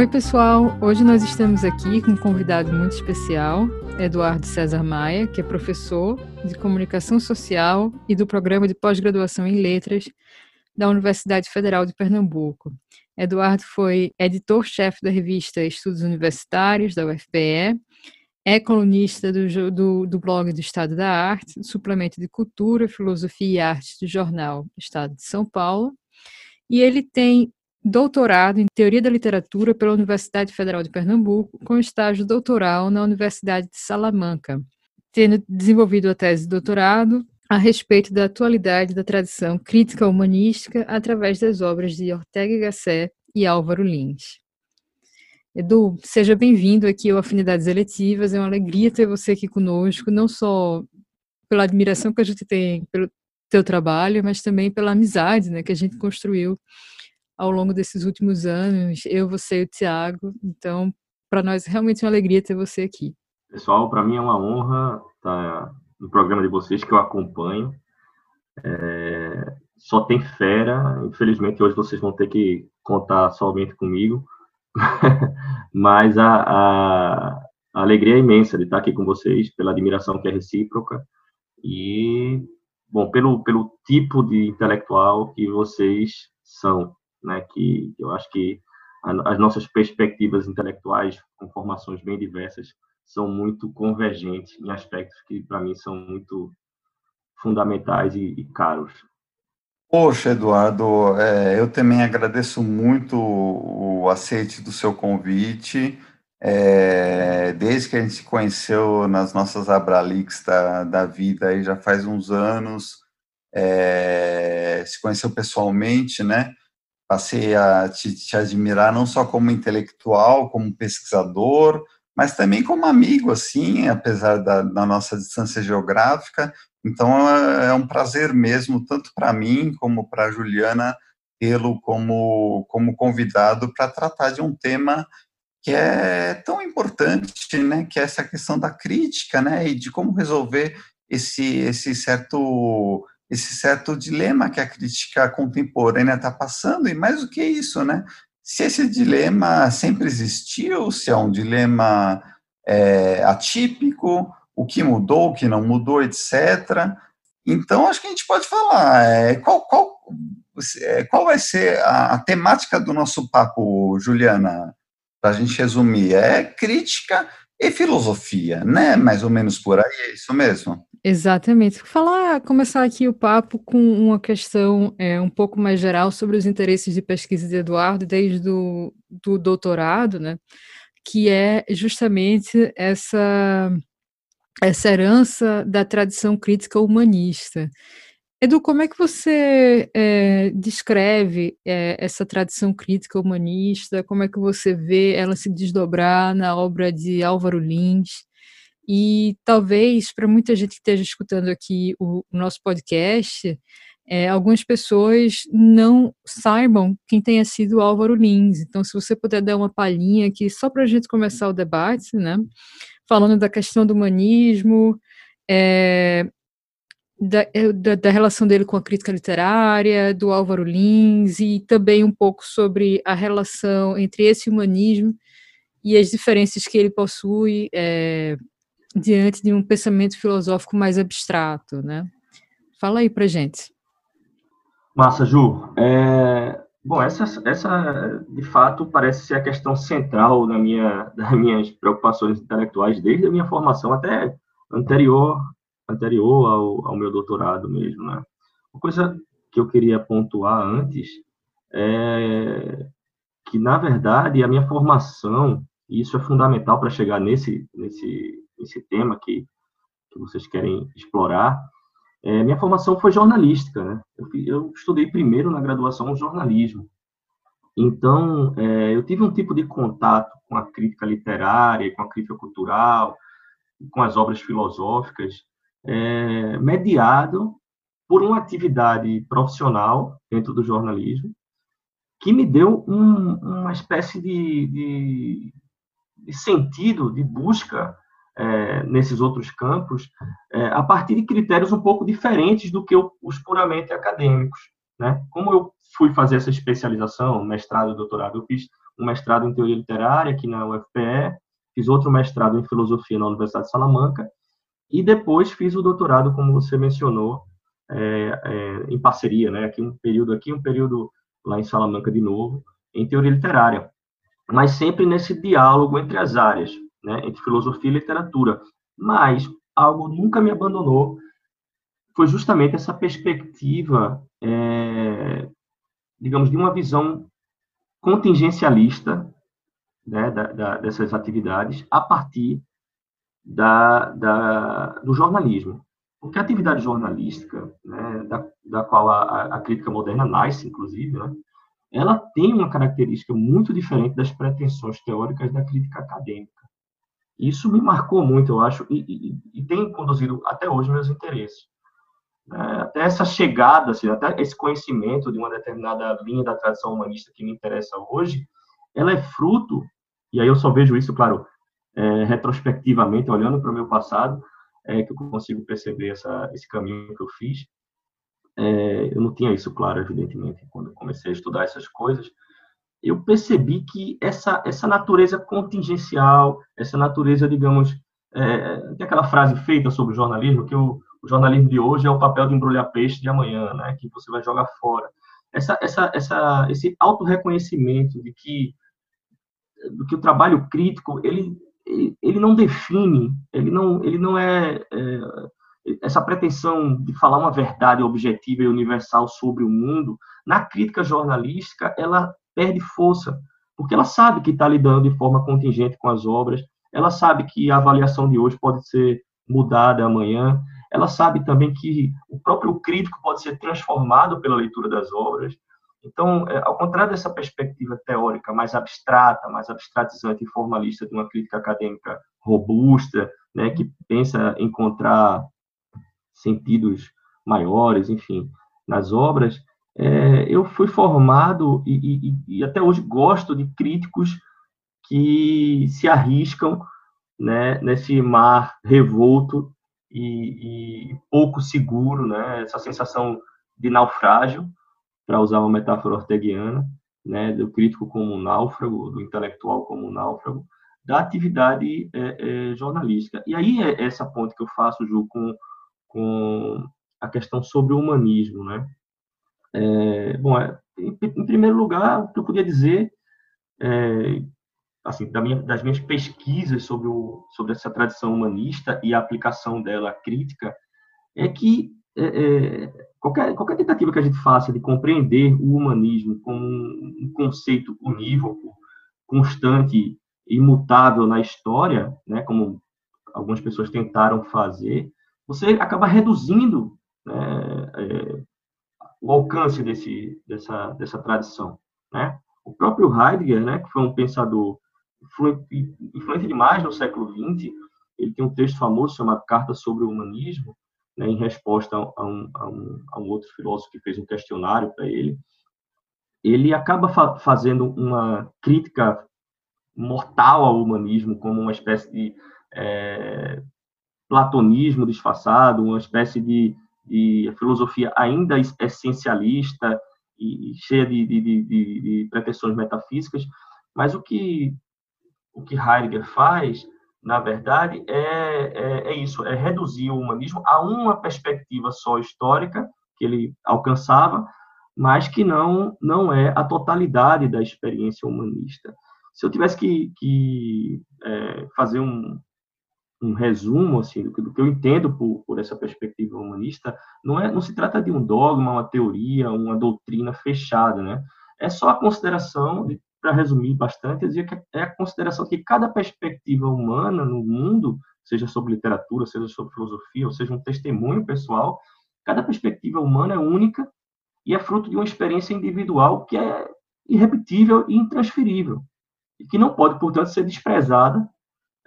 Oi, pessoal! Hoje nós estamos aqui com um convidado muito especial, Eduardo César Maia, que é professor de Comunicação Social e do Programa de Pós-Graduação em Letras da Universidade Federal de Pernambuco. Eduardo foi editor-chefe da revista Estudos Universitários, da UFPE, é colunista do, do, do, blog do Estado da Arte, suplemento de Cultura, Filosofia e Arte do jornal Estado de São Paulo, e ele tem doutorado em Teoria da Literatura pela Universidade Federal de Pernambuco, com estágio doutoral na Universidade de Salamanca, tendo desenvolvido a tese de doutorado a respeito da atualidade da tradição crítica humanística através das obras de Ortega Gasset e Álvaro Lins. Edu, seja bem-vindo aqui ao Afinidades Eletivas, é uma alegria ter você aqui conosco, não só pela admiração que a gente tem pelo teu trabalho, mas também pela amizade né, que a gente construiu ao longo desses últimos anos, eu, você e o Tiago. Então, para nós é realmente uma alegria ter você aqui. Pessoal, para mim é uma honra estar no programa de vocês que eu acompanho. É, só tem fera, infelizmente hoje vocês vão ter que contar somente comigo, mas a, a, a, alegria é imensa de estar aqui com vocês, pela admiração que é recíproca e, bom, pelo, pelo tipo de intelectual que vocês são né, que eu acho que as nossas perspectivas intelectuais, com formações bem diversas, são muito convergentes em aspectos que, para mim, são muito fundamentais e, e caros. Poxa, Eduardo, é, eu também agradeço muito o aceite do seu convite. É, desde que a gente se conheceu nas nossas Abralix da, da vida, aí já faz uns anos, é, se conheceu pessoalmente, né? Passei a te, te, admirar não só como intelectual, como pesquisador, mas também como amigo, assim, apesar da, da nossa distância geográfica. Então é, é um prazer mesmo, tanto para mim como para a Juliana, tê-lo como, como convidado para tratar de um tema que é tão importante, né, que é essa questão da crítica, né, e de como resolver esse, esse certo esse certo dilema que a crítica contemporânea está passando, e mais do que isso, né? Se esse dilema sempre existiu, se é um dilema é, atípico, o que mudou, o que não mudou, etc. Então, acho que a gente pode falar é, qual, qual, é, qual vai ser a, a temática do nosso papo, Juliana, para a gente resumir. É crítica e filosofia, né? Mais ou menos por aí, é isso mesmo? Exatamente. Falar, começar aqui o papo com uma questão é, um pouco mais geral sobre os interesses de pesquisa de Eduardo desde o do doutorado, né? Que é justamente essa essa herança da tradição crítica humanista. Edu, como é que você é, descreve é, essa tradição crítica humanista? Como é que você vê ela se desdobrar na obra de Álvaro Lins? E talvez para muita gente que esteja escutando aqui o, nosso podcast, é, algumas pessoas não saibam quem tenha sido Álvaro Lins. Então, se você puder dar uma palhinha aqui, só para a gente começar o debate, né? Falando da questão do humanismo, é, da, é, da, da, relação dele com a crítica literária, do Álvaro Lins, e também um pouco sobre a relação entre esse humanismo e as diferenças que ele possui é, diante de um pensamento filosófico mais abstrato, né? Fala aí para gente. Massa, Ju. É, bom, essa, essa de fato parece ser a questão central da minha, das minhas preocupações intelectuais desde a minha formação até anterior anterior ao, ao meu doutorado mesmo, né? Uma coisa que eu queria pontuar antes é que na verdade a minha formação e isso é fundamental para chegar nesse nesse esse tema que, que vocês querem explorar. É, minha formação foi jornalística, né? Eu, eu, estudei primeiro na graduação jornalismo. Então, é, eu tive um tipo de contato com a crítica literária, com a crítica cultural, com as obras filosóficas, é, mediado por uma atividade profissional dentro do jornalismo, que me deu um, uma espécie de, de, de, sentido, de busca é, nesses outros campos, é, a partir de critérios um pouco diferentes do que os puramente acadêmicos. Né? Como eu fui fazer essa especialização, mestrado, doutorado, eu fiz um mestrado em teoria literária aqui na UFPE, fiz outro mestrado em filosofia na Universidade de Salamanca, e depois fiz o doutorado, como você mencionou, é, é, em parceria, né? Aqui um período aqui, um período lá em Salamanca de novo, em teoria literária, mas sempre nesse diálogo entre as áreas, né? Entre filosofia e literatura. Mas algo nunca me abandonou foi justamente essa perspectiva, é, digamos, de uma visão contingencialista né, da, da, dessas atividades a partir da, do jornalismo. Porque a atividade jornalística, né, da, da qual a, a, crítica moderna nasce, inclusive, né, ela tem uma característica muito diferente das pretensões teóricas da crítica acadêmica. Isso me marcou muito, eu acho, e, e, e tem conduzido até hoje meus interesses. É, até essa chegada, assim, até esse conhecimento de uma determinada linha da tradição humanista que me interessa hoje, ela é fruto, e aí eu só vejo isso, claro, é, retrospectivamente, olhando para o meu passado, é que eu consigo perceber essa, esse caminho que eu fiz. É, eu não tinha isso claro, evidentemente, quando comecei a estudar essas coisas. Eu percebi que essa, essa natureza contingencial, essa natureza, digamos, é, tem aquela frase feita sobre o jornalismo, que o, o jornalismo de hoje é o papel de embrulhar peixe de amanhã, né, que você vai jogar fora. Essa, essa, essa, esse auto-reconhecimento de que, do que o trabalho crítico, ele ele não define, ele não, ele não é, é, essa pretensão de falar uma verdade objetiva e universal sobre o mundo, na crítica jornalística, ela perde força, porque ela sabe que está lidando de forma contingente com as obras, ela sabe que a avaliação de hoje pode ser mudada amanhã, ela sabe também que o próprio crítico pode ser transformado pela leitura das obras, então, é, ao contrário dessa perspectiva teórica mais abstrata, mais abstratizante e formalista de uma crítica acadêmica robusta, né, que pensa encontrar sentidos maiores, enfim, nas obras, é, eu fui formado e, e, e, até hoje gosto de críticos que se arriscam né, nesse mar revolto e, e pouco seguro, né, essa sensação de naufrágio, para usar uma metáfora orteguiana, né, do crítico como um náufrago, do intelectual como um náufrago, da atividade é, é, jornalística. E aí é essa ponte que eu faço, Ju, com, com a questão sobre o humanismo, né? É, bom, é, em, em, primeiro lugar, o que eu podia dizer, é, assim, da minha, das minhas pesquisas sobre, o, sobre essa tradição humanista e a aplicação dela crítica, é que é, é, qualquer, qualquer tentativa que a gente faça de compreender o humanismo como um conceito unívoco, constante, imutável na história, né, como algumas pessoas tentaram fazer, você acaba reduzindo né, é, o alcance desse, dessa, dessa tradição. Né? O próprio Heidegger, né, que foi um pensador influente, demais no século XX, ele tem um texto famoso chamado Carta sobre o Humanismo, né, em resposta a um, a, um, a um, outro filósofo que fez um questionário para ele, ele acaba fa fazendo uma crítica mortal ao humanismo como uma espécie de é, platonismo disfarçado, uma espécie de, de, filosofia ainda essencialista e cheia de, de, de, de pretensões metafísicas, mas o que o que Heidegger faz na verdade, é, é, é, isso, é reduzir o humanismo a uma perspectiva só histórica que ele alcançava, mas que não, não é a totalidade da experiência humanista. Se eu tivesse que, que é, fazer um, um resumo assim do que, do que eu entendo por, por, essa perspectiva humanista, não é não se trata de um dogma, uma teoria, uma doutrina fechada, né? É só a consideração de para resumir bastante, dizia que é a consideração que cada perspectiva humana no mundo, seja sobre literatura, seja sobre filosofia, ou seja um testemunho pessoal, cada perspectiva humana é única e é fruto de uma experiência individual que é irrepetível e intransferível, e que não pode, portanto, ser desprezada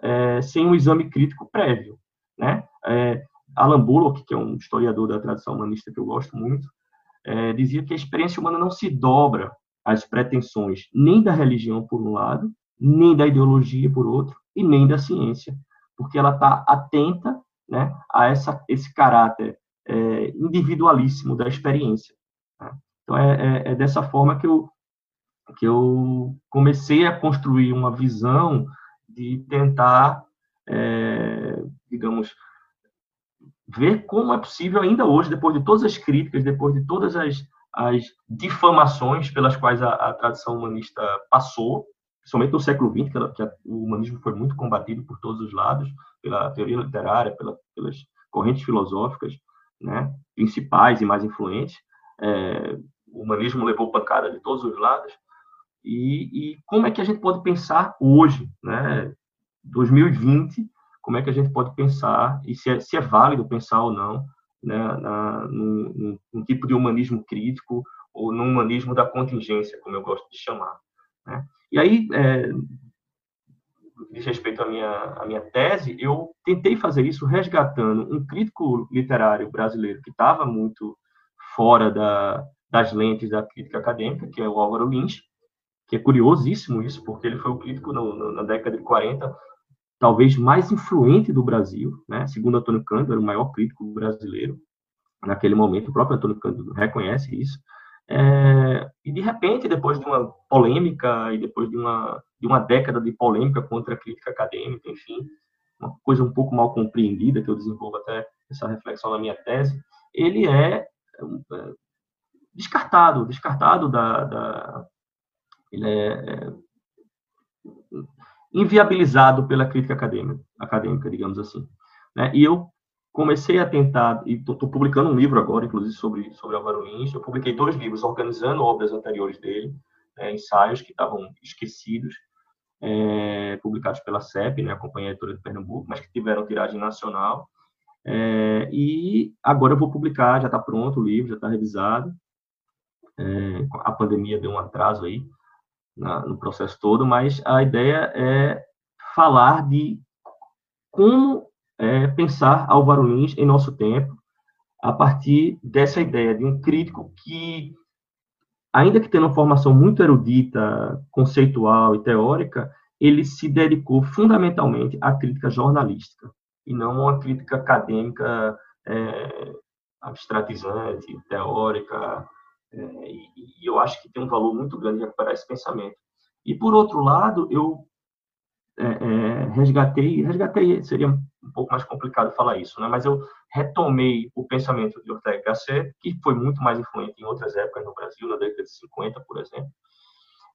é, sem um exame crítico prévio. Né? É, Alan Bullock, que é um historiador da tradição humanista que eu gosto muito, é, dizia que a experiência humana não se dobra as pretensões nem da religião, por um lado, nem da ideologia, por outro, e nem da ciência, porque ela está atenta né, a essa, esse caráter é, individualíssimo da experiência. Né? Então, é, é, é, dessa forma que eu, que eu comecei a construir uma visão de tentar, é, digamos, ver como é possível ainda hoje, depois de todas as críticas, depois de todas as, as difamações pelas quais a, a tradição humanista passou, principalmente no século XX, que, que a, o humanismo foi muito combatido por todos os lados, pela teoria literária, pela, pelas correntes filosóficas né, principais e mais influentes. É, o humanismo levou pancada de todos os lados. E, e, como é que a gente pode pensar hoje, né, 2020, como é que a gente pode pensar, e se é, se é válido pensar ou não, né, na, num, num, tipo de humanismo crítico ou no humanismo da contingência, como eu gosto de chamar. Né? E aí, é, diz respeito à minha, à minha tese, eu tentei fazer isso resgatando um crítico literário brasileiro que estava muito fora da, das lentes da crítica acadêmica, que é o Álvaro Lins, que é curiosíssimo isso, porque ele foi o crítico no, no, na década de 40 talvez mais influente do Brasil, né? segundo Antônio Cândido, era o maior crítico brasileiro naquele momento, o próprio Antônio Cândido reconhece isso, é, e de repente, depois de uma polêmica e depois de uma, de uma década de polêmica contra a crítica acadêmica, enfim, uma coisa um pouco mal compreendida, que eu desenvolvo até essa reflexão na minha tese, ele é, é descartado, descartado da, da ele é, é inviabilizado pela crítica acadêmica, acadêmica digamos assim. Né? E eu comecei a tentar, e estou publicando um livro agora, inclusive, sobre, sobre Álvaro Lins, eu publiquei dois livros organizando obras anteriores dele, né, ensaios que estavam esquecidos, é, publicados pela CEP, né, a Companhia Editora de Pernambuco, mas que tiveram tiragem nacional, é, e agora eu vou publicar, já está pronto o livro, já está revisado, é, a pandemia deu um atraso aí, na, no processo todo, mas a ideia é falar de como é, pensar Álvaro Lins em nosso tempo, a partir dessa ideia de um crítico que, ainda que tendo uma formação muito erudita, conceitual e teórica, ele se dedicou fundamentalmente à crítica jornalística, e não a uma crítica acadêmica é, abstratizante, teórica, é, e, e, eu acho que tem um valor muito grande recuperar esse pensamento. E, por outro lado, eu é, é, resgatei, resgatei, seria um pouco mais complicado falar isso, né? mas eu retomei o pensamento de Ortega Gasset, que foi muito mais influente em outras épocas no Brasil, na década de 50, por exemplo.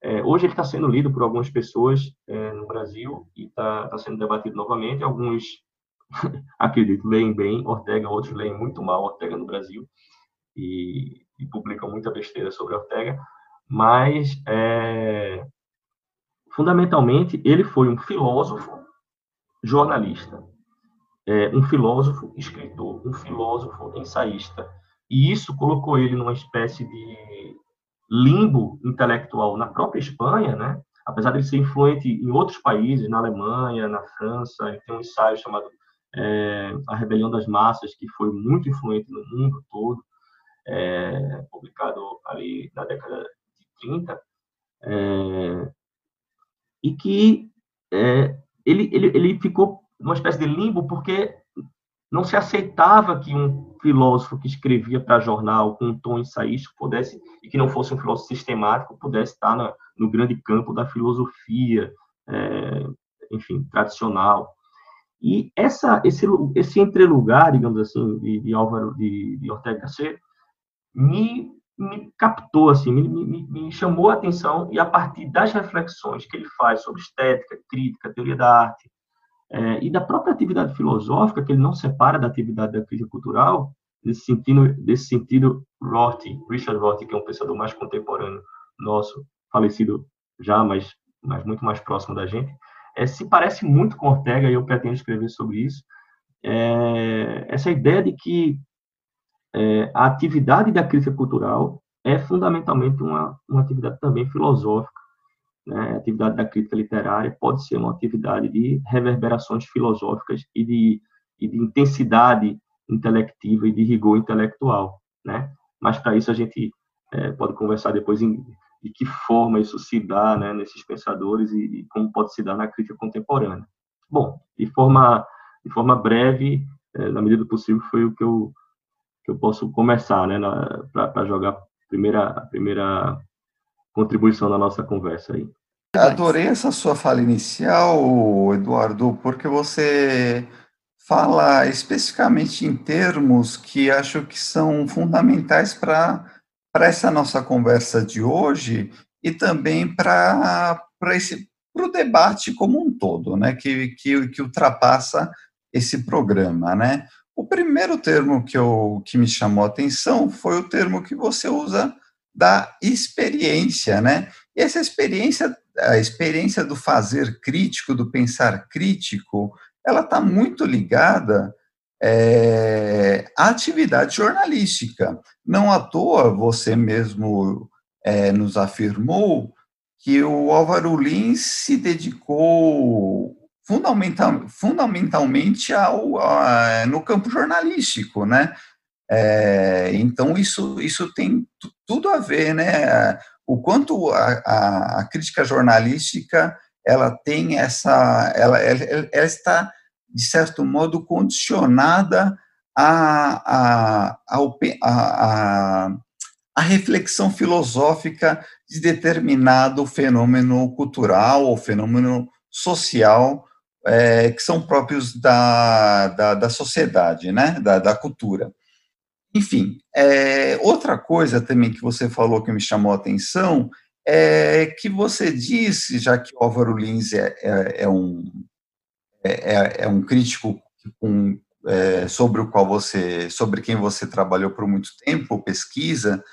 É, hoje ele está sendo lido por algumas pessoas é, no Brasil e está tá sendo debatido novamente. Alguns, acredito, leem bem Ortega, outros leem muito mal Ortega no Brasil. E e publicam muita besteira sobre Ortega, mas é, fundamentalmente ele foi um filósofo jornalista, é, um filósofo escritor, um filósofo ensaísta, e isso colocou ele numa espécie de limbo intelectual na própria Espanha, né? Apesar de ele ser influente em outros países, na Alemanha, na França, ele tem um ensaio chamado é, A Rebelião das Massas, que foi muito influente no mundo todo é, publicado ali na década de 30, é, e que é, ele, ele, ele ficou numa espécie de limbo porque não se aceitava que um filósofo que escrevia para jornal com um tom ensaístico pudesse, e que não fosse um filósofo sistemático, pudesse estar na, no grande campo da filosofia, enfim, tradicional. E essa, esse, esse entrelugar, digamos assim, de, de Álvaro de, de Ortega Gasset, me, me captou, assim, me, me, me chamou a atenção e a partir das reflexões que ele faz sobre estética, crítica, teoria da arte é, e da própria atividade filosófica, que ele não separa da atividade da crítica cultural, nesse sentido, desse sentido, Roth, Richard Roth, que é um pensador mais contemporâneo nosso, falecido já, mas, mas muito mais próximo da gente, é, se parece muito com Ortega, e eu pretendo escrever sobre isso, é, essa ideia de que é, a atividade da crítica cultural é fundamentalmente uma, uma atividade também filosófica. Né? A atividade da crítica literária pode ser uma atividade de reverberações filosóficas e de, e de intensidade intelectiva e de rigor intelectual. Né? Mas para isso a gente é, pode conversar depois em de que forma isso se dá né, nesses pensadores e, e como pode se dar na crítica contemporânea. Bom, de forma, de forma breve, é, na medida do possível, foi o que eu que eu posso começar, né, para jogar a primeira, a primeira contribuição na nossa conversa aí. Adorei essa sua fala inicial, Eduardo, porque você fala especificamente em termos que acho que são fundamentais para essa nossa conversa de hoje e também para o debate como um todo, né, que, que, que ultrapassa esse programa. Né? O primeiro termo que, eu, que me chamou a atenção foi o termo que você usa da experiência, né? E essa experiência, a experiência do fazer crítico, do pensar crítico, ela está muito ligada é, à atividade jornalística. Não à toa você mesmo é, nos afirmou que o Álvaro Lins se dedicou fundamental, fundamentalmente ao, a, no campo jornalístico, né? É, então isso isso tem tudo a ver, né? O quanto a, a, a crítica jornalística ela tem essa, ela, ela, ela, está de certo modo condicionada a, a, a, a, reflexão filosófica de determinado fenômeno cultural ou fenômeno social é, que são próprios da, da, da sociedade, né, da, da cultura. Enfim, é, outra coisa também que você falou que me chamou a atenção é que você disse, já que Álvaro Lins é, é, é um, é, é, é um crítico é, sobre o qual você, sobre quem você trabalhou por muito tempo, pesquisa,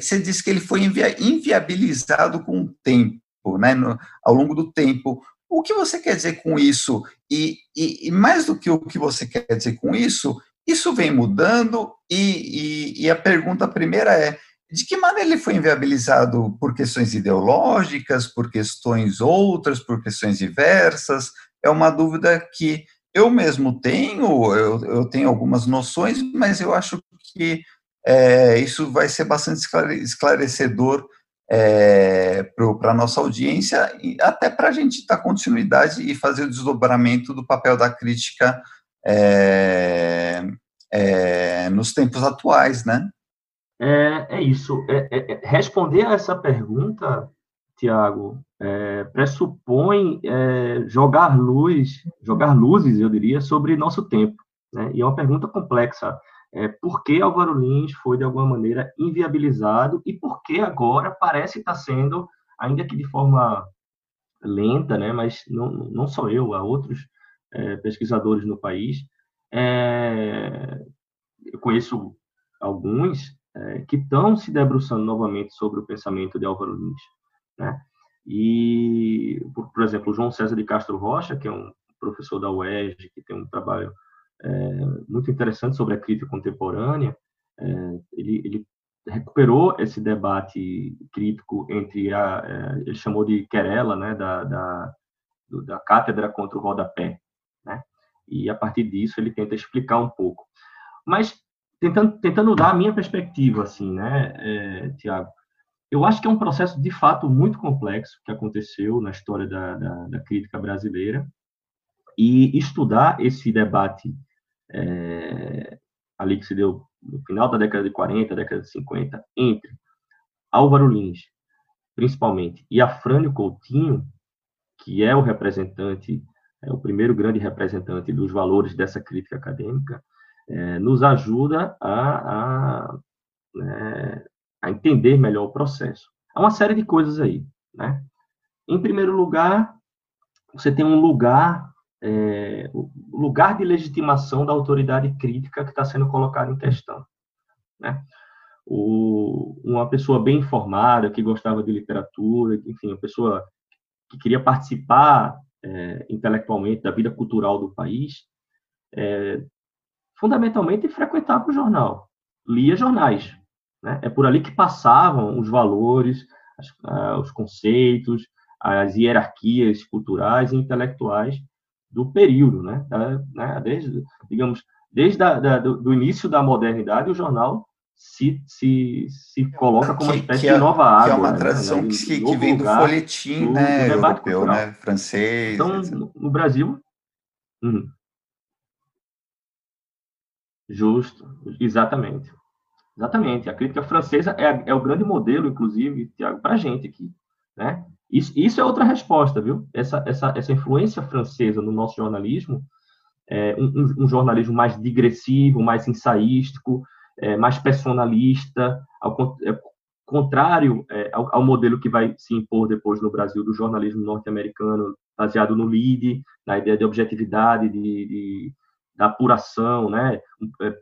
você disse que ele foi inviabilizado com o tempo, né, no, ao longo do tempo. O que você quer dizer com isso? E, e, e mais do que o que você quer dizer com isso, isso vem mudando e, e, a pergunta primeira é de que maneira ele foi inviabilizado por questões ideológicas, por questões outras, por questões diversas? É uma dúvida que eu mesmo tenho, eu, eu tenho algumas noções, mas eu acho que é, isso vai ser bastante esclarecedor é, para a nossa audiência, e até para a gente dar continuidade e fazer o desdobramento do papel da crítica é, é, nos tempos atuais, né? É, é isso. É, é, é, responder a essa pergunta, Tiago, pressupõe jogar luz, jogar luzes, eu diria, sobre nosso tempo. Né? E é uma pergunta complexa. É, por que Álvaro Lins foi, de alguma maneira, inviabilizado e por que agora parece estar sendo, ainda que de forma lenta, né, mas não, não só eu, há outros é, pesquisadores no país, é, eu conheço alguns é, que estão se debruçando novamente sobre o pensamento de Álvaro Lins, né? E, por, por, exemplo, João César de Castro Rocha, que é um professor da UERJ, que tem um trabalho muito interessante sobre a crítica contemporânea, é, ele, ele, recuperou esse debate crítico entre a, é, ele chamou de querela, né, da, da, da cátedra contra o rodapé, né? E a partir disso ele tenta explicar um pouco. Mas tentando, tentando dar a minha perspectiva, assim, né, é, Tiago? Eu acho que é um processo de fato muito complexo que aconteceu na história da, da, da crítica brasileira e estudar esse debate é, ali que se deu no final da década de 40, década de 50, entre Álvaro Lins, principalmente, e Afrânio Coutinho, que é o representante, é o primeiro grande representante dos valores dessa crítica acadêmica, é, nos ajuda a, a, né, a, entender melhor o processo. Há uma série de coisas aí. Né? Em primeiro lugar, você tem um lugar, é, o lugar de legitimação da autoridade crítica que está sendo colocado em questão. Né? O, uma pessoa bem informada, que gostava de literatura, enfim, uma pessoa que queria participar é, intelectualmente da vida cultural do país, é, fundamentalmente frequentava o jornal, lia jornais. Né? É por ali que passavam os valores, as, uh, os conceitos, as hierarquias culturais e intelectuais do período, né? Da, né? Desde, digamos, desde a, da, do, do, início da modernidade, o jornal se, se, se coloca como uma espécie que, de nova água. Que é uma né? tradição né? que, que vem do folhetim do, né, do europeu, né? francês. Então, no, no Brasil, hum, Justo, exatamente. Exatamente. A crítica francesa é, é o grande modelo, inclusive, Tiago, para a gente aqui. Né? Isso, isso é outra resposta, viu? Essa, essa, essa influência francesa no nosso jornalismo, é um, um jornalismo mais digressivo, mais ensaístico, é, mais personalista, ao é, contrário é, ao, ao, modelo que vai se impor depois no Brasil do jornalismo norte-americano, baseado no lead, na ideia de objetividade, de, de da apuração, né? Um, é,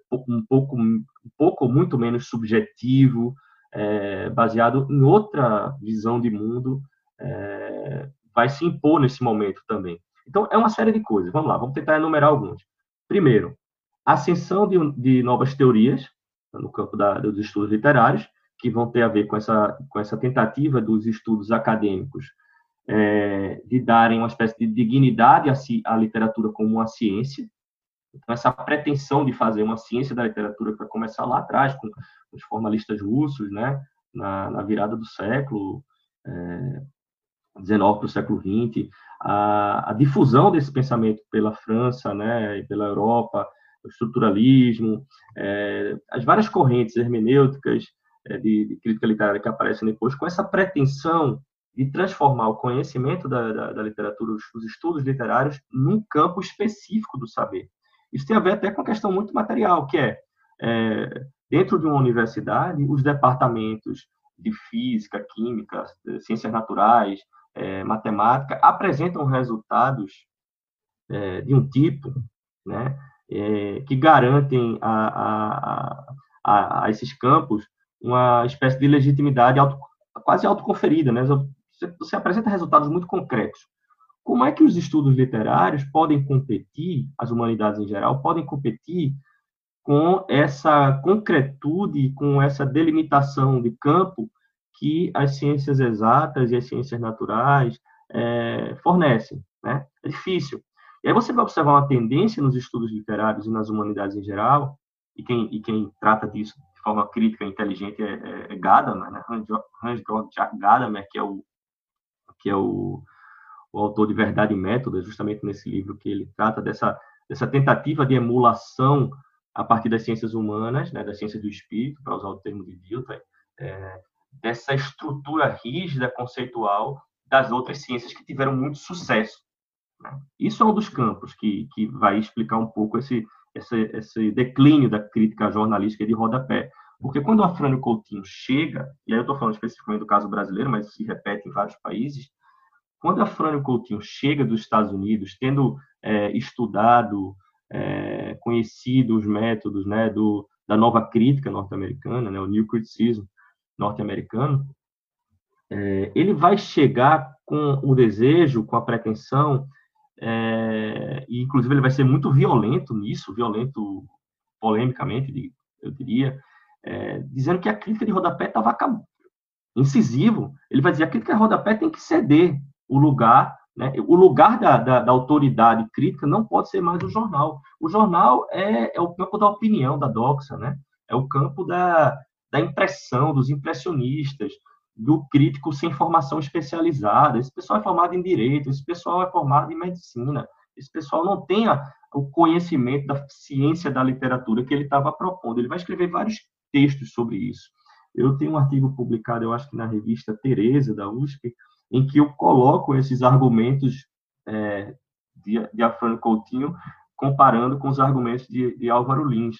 pouco, um pouco muito menos subjetivo, é, baseado em outra visão de mundo, é, vai se impor nesse momento também. Então, é uma série de coisas. Vamos lá, vamos tentar enumerar alguns. Primeiro, ascensão de, de novas teorias no campo da, dos estudos literários, que vão ter a ver com essa, com essa tentativa dos estudos acadêmicos é, de darem uma espécie de dignidade à, literatura como uma ciência, então, essa pretensão de fazer uma ciência da literatura para começar lá atrás, com os formalistas russos, né, na, na virada do século é, XIX para o século XX, a, a, difusão desse pensamento pela França né, e pela Europa, o estruturalismo, é, as várias correntes hermenêuticas é, de, de, crítica literária que aparecem depois, com essa pretensão de transformar o conhecimento da, da, da literatura, os, os estudos literários, num campo específico do saber. Isso tem a ver até com a questão muito material, que é, é dentro de uma universidade, os departamentos de física, química, ciências naturais, é, matemática, apresentam resultados é, de um tipo né, é, que garantem a, a, a, a, esses campos uma espécie de legitimidade auto, quase autoconferida. Né? Você, você apresenta resultados muito concretos. Como é que os estudos literários podem competir, as humanidades em geral, podem competir com essa concretude, com essa delimitação de campo que as ciências exatas e as ciências naturais é, fornecem? Né? É difícil. E aí você vai observar uma tendência nos estudos literários e nas humanidades em geral, e quem, e quem trata disso de forma crítica e inteligente é, é, é Gadamer, né? Hans-Georg Gadamer, que é o que é o o autor de Verdade e Método, justamente nesse livro que ele trata dessa, dessa tentativa de emulação a partir das ciências humanas, né, das ciências do espírito, para usar o termo de Dilthey, é, dessa estrutura rígida conceitual das outras ciências que tiveram muito sucesso. Né? Isso é um dos campos que, que vai explicar um pouco esse, esse, esse declínio da crítica jornalística de rodapé. Porque quando o Afrânio Coutinho chega, e aí eu estou falando especificamente do caso brasileiro, mas se repete em vários países, quando a Frânio Coutinho chega dos Estados Unidos, tendo é, estudado, é, conhecido os métodos né, do, da nova crítica norte-americana, né, o New Criticism norte-americano, é, ele vai chegar com o desejo, com a pretensão, é, e inclusive ele vai ser muito violento nisso, violento polemicamente, eu diria, é, dizendo que a crítica de rodapé estava incisivo. Ele vai dizer que a crítica de rodapé tem que ceder, o lugar, né? O lugar da, da, da, autoridade crítica não pode ser mais o jornal. O jornal é, é o campo da opinião, da doxa, né? É o campo da, da impressão, dos impressionistas, do crítico sem formação especializada. Esse pessoal é formado em direito, esse pessoal é formado em medicina, esse pessoal não tem a, o conhecimento da ciência da literatura que ele estava propondo. Ele vai escrever vários textos sobre isso. Eu tenho um artigo publicado, eu acho que na revista Tereza, da USP, em que eu coloco esses argumentos é, de, de Coutinho comparando com os argumentos de, de Álvaro Lins.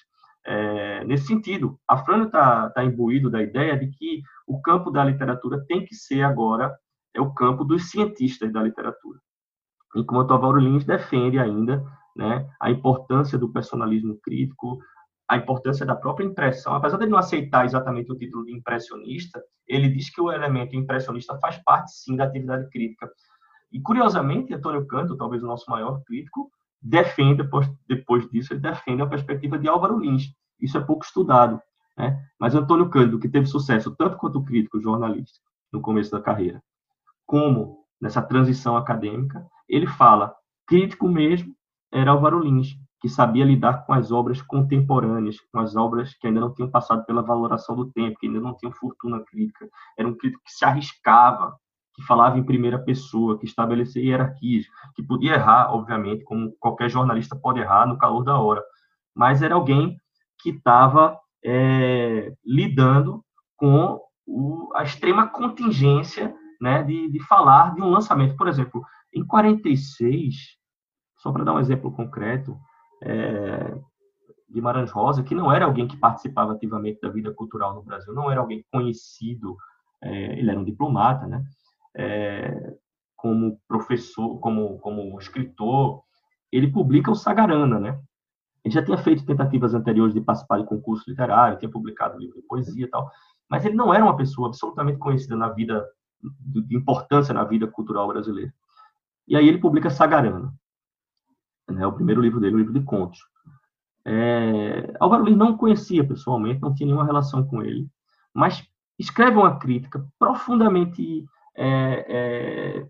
É, nesse sentido, Afrânio está tá imbuído da ideia de que o campo da literatura tem que ser agora é o campo dos cientistas da literatura. Enquanto Álvaro Lins defende ainda né, a importância do personalismo crítico, a importância da própria impressão, apesar de ele não aceitar exatamente o título de impressionista, ele diz que o elemento impressionista faz parte, sim, da atividade crítica. E, curiosamente, Antônio Canto, talvez o nosso maior crítico, defende, depois disso, ele defende a perspectiva de Álvaro Lins. Isso é pouco estudado. Né? Mas Antônio Cândido, que teve sucesso tanto quanto crítico jornalista no começo da carreira, como nessa transição acadêmica, ele fala, crítico mesmo era Álvaro Lins, que sabia lidar com as obras contemporâneas, com as obras que ainda não tinham passado pela valoração do tempo, que ainda não tinham fortuna crítica. Era um crítico que se arriscava, que falava em primeira pessoa, que estabelecia hierarquias, que podia errar, obviamente, como qualquer jornalista pode errar no calor da hora, mas era alguém que estava é, lidando com o, a extrema contingência né, de, de falar de um lançamento. Por exemplo, em 46, só para dar um exemplo concreto, é, Guimarães Rosa, que não era alguém que participava ativamente da vida cultural no Brasil, não era alguém conhecido, é, ele era um diplomata, né? É, como professor, como, como escritor, ele publica o Sagarana, né? Ele já tinha feito tentativas anteriores de participar de concurso literário, tinha publicado livro de poesia e tal, mas ele não era uma pessoa absolutamente conhecida na vida, de importância na vida cultural brasileira. E aí ele publica Sagarana, né, o primeiro livro dele, o livro de contos. É, Álvaro Lins não conhecia pessoalmente, não tinha nenhuma relação com ele, mas escreve uma crítica profundamente, é, é,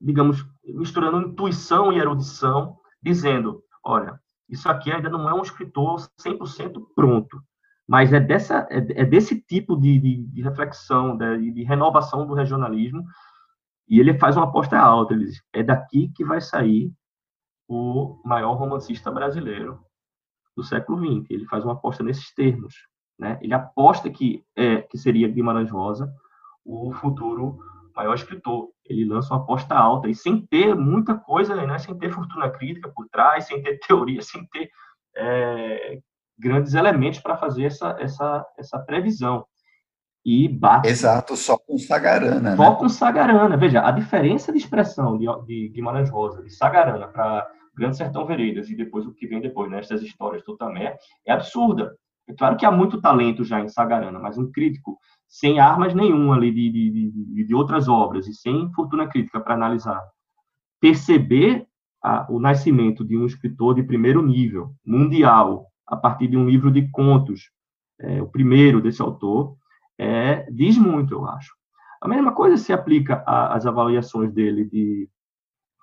digamos, misturando intuição e erudição, dizendo, olha, isso aqui ainda não é um escritor 100% pronto, mas é, dessa, é, é desse tipo de, de, de reflexão, de, de, renovação do regionalismo, e ele faz uma aposta alta, ele diz, é daqui que vai sair o maior romancista brasileiro do século XX. Ele faz uma aposta nesses termos. Né? Ele aposta que, é, que seria Guimarães Rosa o futuro maior escritor. Ele lança uma aposta alta e sem ter muita coisa, né? sem ter fortuna crítica por trás, sem ter teoria, sem ter é, grandes elementos para fazer essa, essa, essa previsão. E bate. Exato, só com Sagarana. Só né? com Sagarana. Veja, a diferença de expressão de, de Guimarães Rosa, de Sagarana para Grande Sertão Veredas e depois o que vem depois, né, essas histórias do Tamé, é absurda. É claro que há muito talento já em Sagarana, mas um crítico sem armas nenhuma ali de, de, de, de outras obras e sem fortuna crítica para analisar, perceber a, o nascimento de um escritor de primeiro nível, mundial, a partir de um livro de contos, é, o primeiro desse autor, é, diz muito, eu acho. A mesma coisa se aplica às avaliações dele de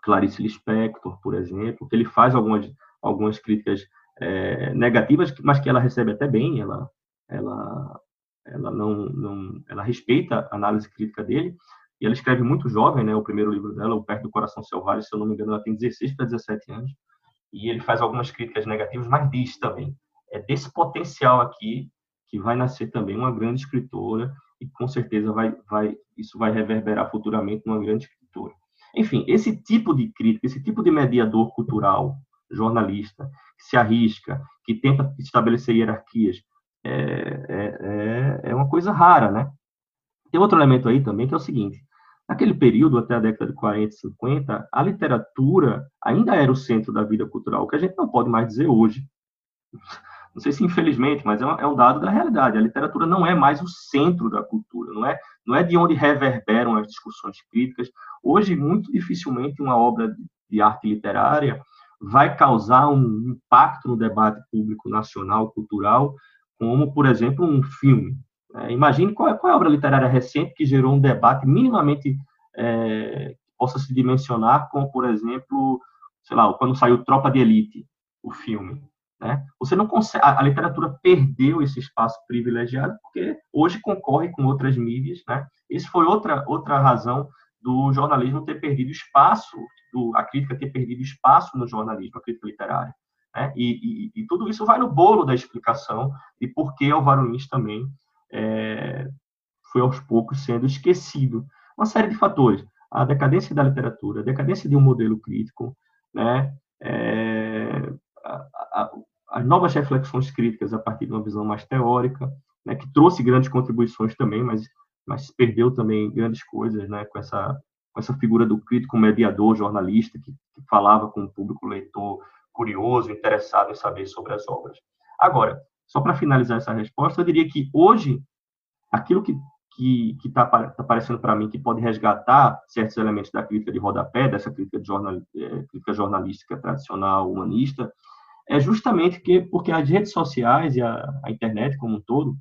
Clarice Lispector, por exemplo, que ele faz algumas, algumas críticas é, negativas, mas que ela recebe até bem, ela, ela, ela não, não, ela respeita a análise crítica dele, e ela escreve muito jovem, né, o primeiro livro dela, O Perto do Coração Selvagem, se eu não me engano, ela tem 16 para 17 anos, e ele faz algumas críticas negativas, mas diz também, é desse potencial aqui que vai nascer também uma grande escritora, e com certeza vai, vai, isso vai reverberar futuramente numa grande escritora. Enfim, esse tipo de crítica, esse tipo de mediador cultural, jornalista, que se arrisca, que tenta estabelecer hierarquias, é, é, é, é uma coisa rara, né? Tem outro elemento aí também que é o seguinte: naquele período, até a década de 40, 50, a literatura ainda era o centro da vida cultural, o que a gente não pode mais dizer hoje não sei se infelizmente, mas é, é um dado da realidade. A literatura não é mais o centro da cultura, não é, não é de onde reverberam as discussões críticas. Hoje, muito dificilmente, uma obra de arte literária vai causar um impacto no debate público nacional, cultural, como, por exemplo, um filme. É, imagine qual é, qual é, a obra literária recente que gerou um debate minimamente é, possa se dimensionar, como, por exemplo, sei lá, quando saiu Tropa de Elite, o filme. Né? Você não consegue, a, a, literatura perdeu esse espaço privilegiado porque hoje concorre com outras mídias, né? Isso foi outra outra razão do jornalismo ter perdido espaço, do, a crítica ter perdido espaço no jornalismo, a crítica literária. Né? E, e, e tudo isso vai no bolo da explicação de por que Álvaro Lins também é, foi aos poucos sendo esquecido. Uma série de fatores. A decadência da literatura, a decadência de um modelo crítico, né? É, as novas reflexões críticas a partir de uma visão mais teórica, né, que trouxe grandes contribuições também, mas, mas perdeu também grandes coisas né, com, essa, com essa figura do crítico mediador, jornalista, que, que falava com o público leitor curioso, interessado em saber sobre as obras. Agora, só para finalizar essa resposta, eu diria que hoje, aquilo que que está tá aparecendo para mim que pode resgatar certos elementos da crítica de rodapé, dessa crítica, de jornal, é, crítica jornalística tradicional, humanista, é justamente que, porque as redes sociais e a, a internet como um todo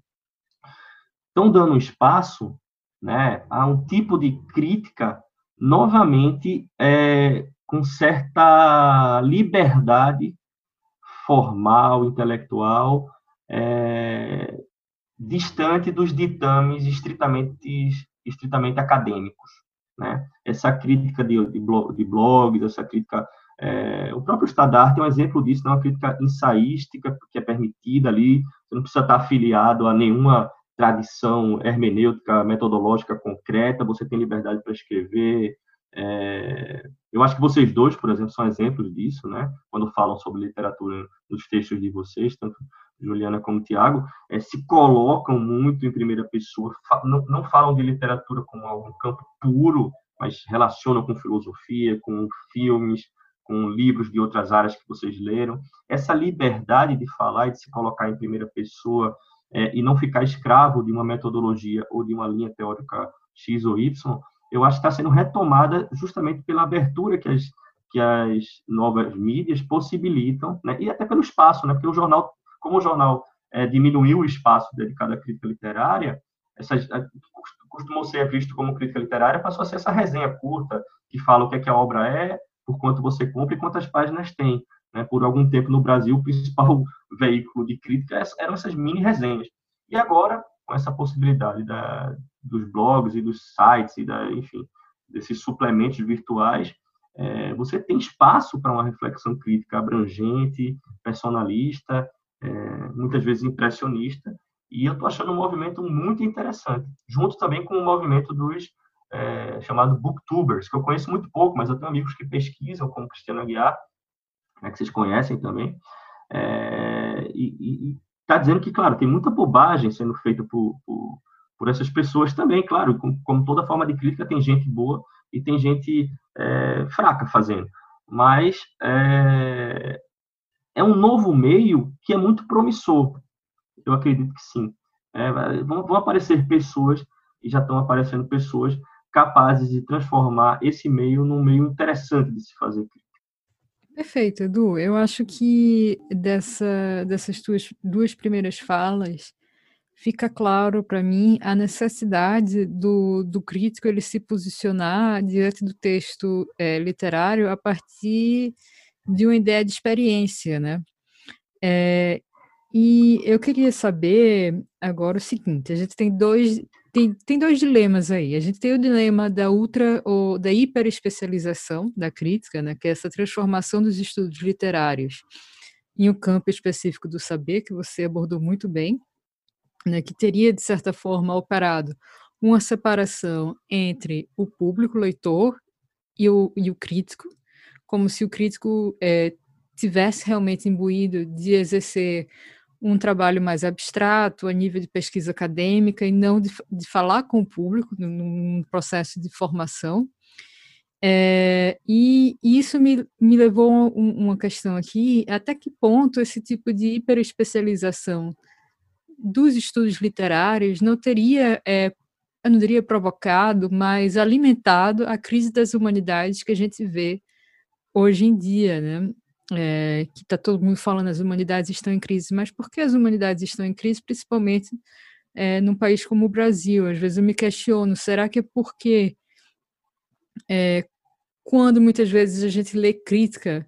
estão dando espaço né, a um tipo de crítica, novamente, é, com certa liberdade formal, intelectual, é, distante dos ditames estritamente, estritamente acadêmicos. Né? Essa crítica de, de, blogs, essa crítica É, o próprio Estadarte é um exemplo disso, é uma crítica ensaística que é permitida ali, você não precisa estar afiliado a nenhuma tradição hermenêutica, metodológica concreta, você tem liberdade para escrever. É, eu acho que vocês dois, por exemplo, são exemplos disso, né? Quando falam sobre literatura nos textos de vocês, tanto Juliana como Tiago, é, se colocam muito em primeira pessoa, não, não falam de literatura como algum campo puro, mas relacionam com filosofia, com filmes, com livros de outras áreas que vocês leram. Essa liberdade de falar e de se colocar em primeira pessoa é, e não ficar escravo de uma metodologia ou de uma linha teórica X ou Y, eu acho que está sendo retomada justamente pela abertura que as, que as novas mídias possibilitam, né? e até pelo espaço, né? porque o jornal, como o jornal é, diminuiu o espaço dedicado à crítica literária, essas, costumou ser visto como crítica literária, passou a ser essa resenha curta, que fala o que, é que a obra é, por quanto você compra e quantas páginas tem. Né? Por algum tempo no Brasil, o principal veículo de crítica eram essas mini resenhas. E agora, com essa possibilidade da, dos blogs e dos sites, e da, enfim, desses suplementos virtuais, é, você tem espaço para uma reflexão crítica abrangente, personalista, é, muitas vezes impressionista, e eu estou achando um movimento muito interessante, junto também com o movimento dos é, chamado booktubers, que eu conheço muito pouco, mas eu tenho amigos que pesquisam, como Cristiano Aguiar, né, que vocês conhecem também, é, e está dizendo que, claro, tem muita bobagem sendo feita por, por, por essas pessoas também, claro, como, como, toda forma de crítica, tem gente boa e tem gente é, fraca fazendo, mas é, é um novo meio que é muito promissor, eu acredito que sim. É, vão, vão aparecer pessoas, e já estão aparecendo pessoas capazes de transformar esse meio num meio interessante de se fazer crítica. Perfeito, Edu. Eu acho que dessa, dessas tuas duas primeiras falas fica claro para mim a necessidade do, do crítico ele se posicionar diante do texto é, literário a partir de uma ideia de experiência, né? É, e eu queria saber agora o seguinte: a gente tem dois tem, tem dois dilemas aí. A gente tem o dilema da ultra ou da hiperespecialização da crítica, né, que é essa transformação dos estudos literários em um campo específico do saber, que você abordou muito bem, né, que teria, de certa forma, operado uma separação entre o público leitor e o, e o crítico, como se o crítico é, tivesse realmente imbuído de exercer um trabalho mais abstrato, a nível de pesquisa acadêmica, e não de, de falar com o público num processo de formação. É, e isso me, me levou a uma questão aqui, até que ponto esse tipo de hiperespecialização dos estudos literários não teria, é, eu não diria provocado, mas alimentado a crise das humanidades que a gente vê hoje em dia, né? É, que está todo mundo falando as humanidades estão em crise, mas por que as humanidades estão em crise, principalmente é, num país como o Brasil? Às vezes eu me questiono, será que é porque é, quando muitas vezes a gente lê crítica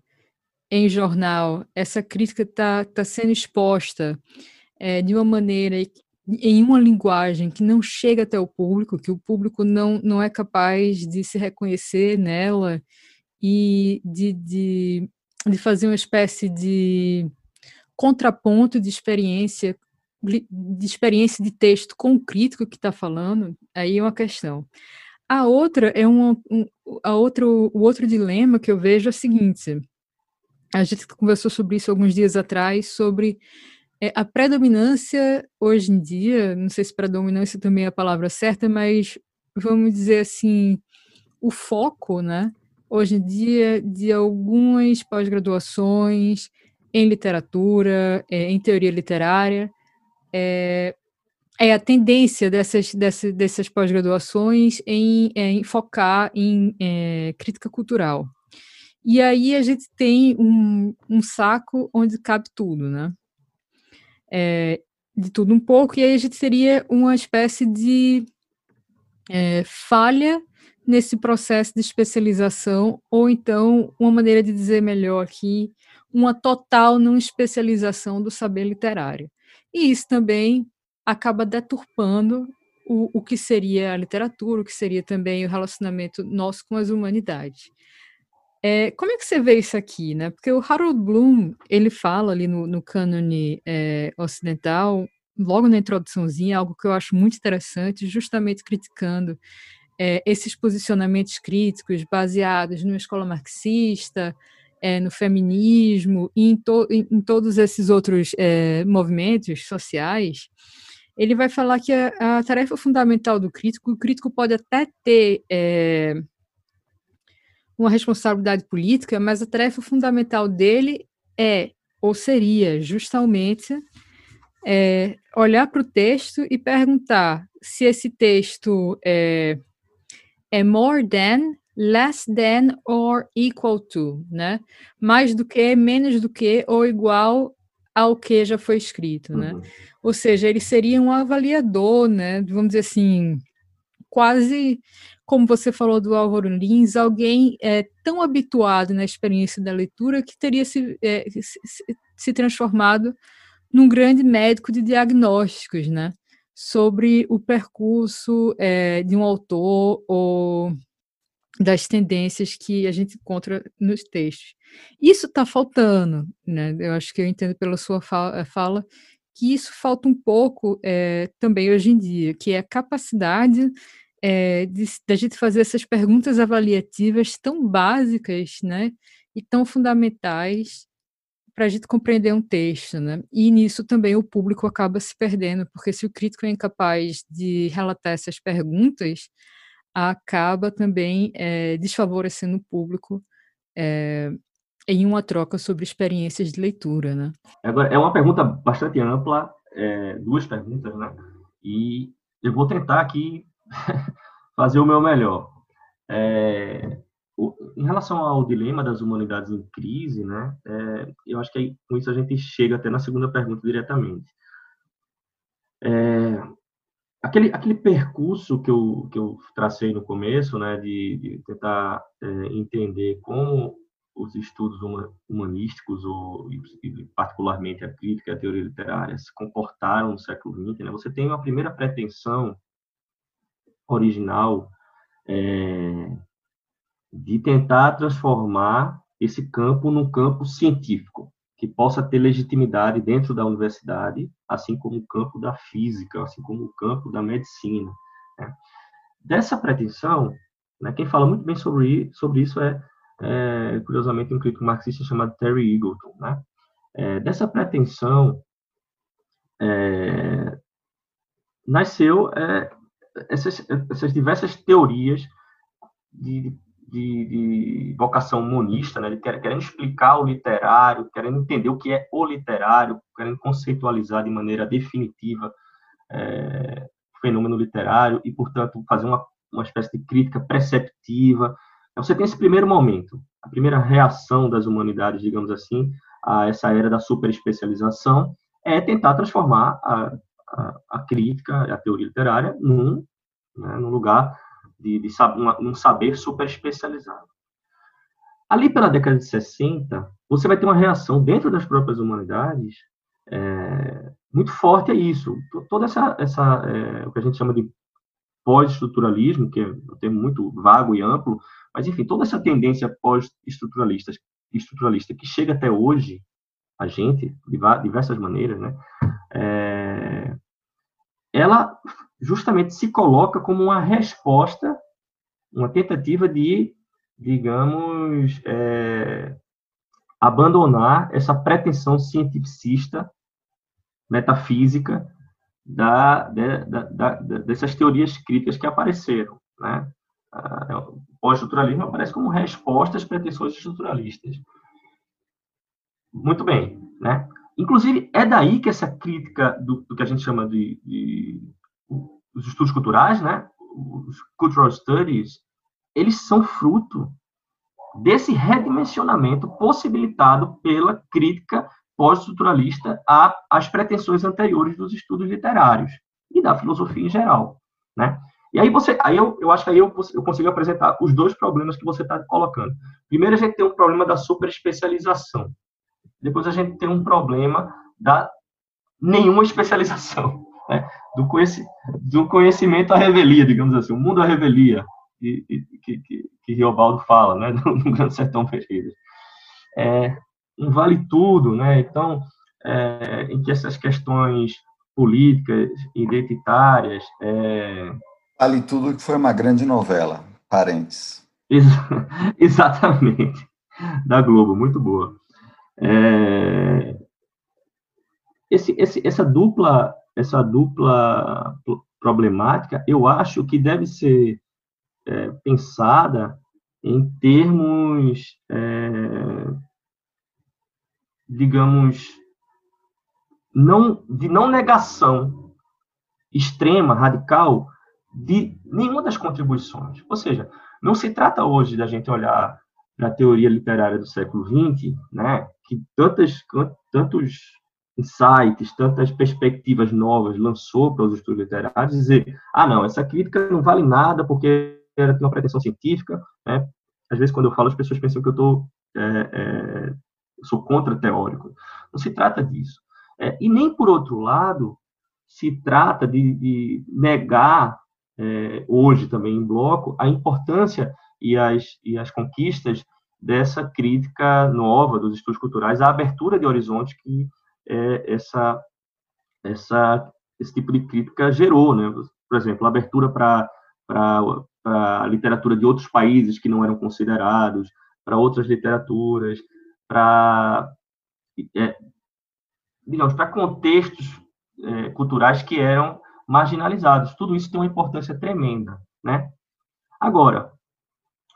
em jornal, essa crítica está tá sendo exposta é, de uma maneira em uma linguagem que não chega até o público, que o público não, não é capaz de se reconhecer nela e de, de de fazer uma espécie de contraponto de experiência de experiência de texto com o crítico que está falando, aí é uma questão. A outra é uma, um, a outro, o outro dilema que eu vejo é o seguinte: a gente conversou sobre isso alguns dias atrás, sobre é, a predominância hoje em dia, não sei se predominância também é a palavra certa, mas vamos dizer assim, o foco, né? Hoje em dia de algumas pós-graduações em literatura, é, em teoria literária. É, é a tendência dessas, dessas, dessas pós-graduações em, é, em, focar em é, crítica cultural. E aí a gente tem um, um saco onde cabe tudo, né? É, de tudo um pouco, e aí a gente teria uma espécie de é, falha nesse processo de especialização, ou então, uma maneira de dizer melhor aqui, uma total não especialização do saber literário. E isso também acaba deturpando o, o que seria a literatura, o que seria também o relacionamento nosso com as humanidades. É, como é que você vê isso aqui, né? Porque o Harold Bloom, ele fala ali no, no cânone é, ocidental, logo na introduçãozinha, algo que eu acho muito interessante, justamente criticando é, esses posicionamentos críticos baseados numa escola marxista, é, no feminismo e em, to, em, em todos esses outros é, movimentos sociais, ele vai falar que a, a, tarefa fundamental do crítico, o crítico pode até ter é, uma responsabilidade política, mas a tarefa fundamental dele é, ou seria, justamente, é, olhar para o texto e perguntar se esse texto é, é more than, less than or equal to, né? Mais do que, menos do que ou igual ao que já foi escrito, né? Uhum. Ou seja, ele seria um avaliador, né? Vamos dizer assim, quase como você falou do Álvaro Lins, alguém é, tão habituado na experiência da leitura que teria se, é, se, se, transformado num grande médico de diagnósticos, né? Sobre o percurso é, de um autor ou das tendências que a gente encontra nos textos. Isso está faltando, né? Eu acho que eu entendo pela sua fala, fala que isso falta um pouco é, também hoje em dia, que é a capacidade é, de, de, a gente fazer essas perguntas avaliativas tão básicas, né, e tão fundamentais para a gente compreender um texto, né? E nisso também o público acaba se perdendo, porque se o crítico é incapaz de relatar essas perguntas, acaba também é, desfavorecendo o público é, em uma troca sobre experiências de leitura, né? Agora, é uma pergunta bastante ampla, é, duas perguntas, né? E eu vou tentar aqui fazer o meu melhor. É, em relação ao dilema das humanidades em crise, né, é, eu acho que aí, com isso a gente chega até na segunda pergunta diretamente. É, aquele, aquele percurso que eu, que eu tracei no começo, né, de, de tentar é, entender como os estudos humanísticos, ou particularmente a crítica e a teoria literária, se comportaram no século XX, né, você tem uma primeira pretensão original é, de tentar transformar esse campo num campo científico, que possa ter legitimidade dentro da universidade, assim como o campo da física, assim como o campo da medicina. Né? Dessa pretensão, né, quem fala muito bem sobre, sobre isso é, é, curiosamente, um crítico marxista chamado Terry Eagleton. Né? É, dessa pretensão é, nasceu é, essas, essas diversas teorias de, de vocação monista, né, de querendo explicar o literário, querendo entender o que é o literário, querendo conceitualizar de maneira definitiva é, o fenômeno literário e, portanto, fazer uma, uma espécie de crítica perceptiva. Então, você tem esse primeiro momento, a primeira reação das humanidades, digamos assim, a essa era da superespecialização, é tentar transformar a, a, a crítica, a teoria literária, num, né, num lugar de, de um saber super especializado. Ali pela década de 60, você vai ter uma reação dentro das próprias humanidades é, muito forte a isso. Toda essa, essa é, o que a gente chama de pós-estruturalismo, que é um termo muito vago e amplo, mas enfim, toda essa tendência pós-estruturalista estruturalista que chega até hoje a gente de diversas maneiras, né? É, ela justamente se coloca como uma resposta, uma tentativa de, digamos, é, abandonar essa pretensão cientificista, metafísica, da, da, da, dessas teorias críticas que apareceram. Né? O pós-estruturalismo aparece como resposta às pretensões estruturalistas. Muito bem. Né? Inclusive, é daí que essa crítica do, do que a gente chama de, de os estudos culturais, né, os cultural studies, eles são fruto desse redimensionamento possibilitado pela crítica pós-estruturalista às pretensões anteriores dos estudos literários e da filosofia em geral, né? E aí você, aí eu, eu acho que aí eu, eu consigo apresentar os dois problemas que você está colocando. Primeiro a gente tem um problema da superespecialização. Depois a gente tem um problema da nenhuma especialização, né? do, conheci, do conhecimento à revelia, digamos assim, o mundo à revelia, que, que, que, que Riobaldo fala, né, no Grande Sertão Veredas. É, um vale tudo, né? Então, é, em que essas questões políticas, identitárias. É... Vale tudo que foi uma grande novela, parentes. Ex exatamente, da Globo, muito boa. É... Esse, esse, essa dupla, essa dupla problemática, eu acho que deve ser é, pensada em termos, é, digamos, não, de não negação extrema, radical, de nenhuma das contribuições. Ou seja, não se trata hoje da gente olhar para a teoria literária do século XX, né, que tantas, tantos insights, tantas perspectivas novas lançou para os estudos literários, dizer, ah, não, essa crítica não vale nada porque tem uma pretensão científica, né? Às vezes, quando eu falo, as pessoas pensam que eu tô, é, é, sou contra-teórico. Não se trata disso. É, e nem, por outro lado, se trata de, de negar, é, hoje também em bloco, a importância e as, e as conquistas dessa crítica nova dos estudos culturais, a abertura de horizontes que é, essa, essa, esse tipo de crítica gerou, né? Por exemplo, a abertura para a literatura de outros países que não eram considerados, para outras literaturas, para é, digamos, para contextos é, culturais que eram marginalizados. Tudo isso tem uma importância tremenda, né? Agora,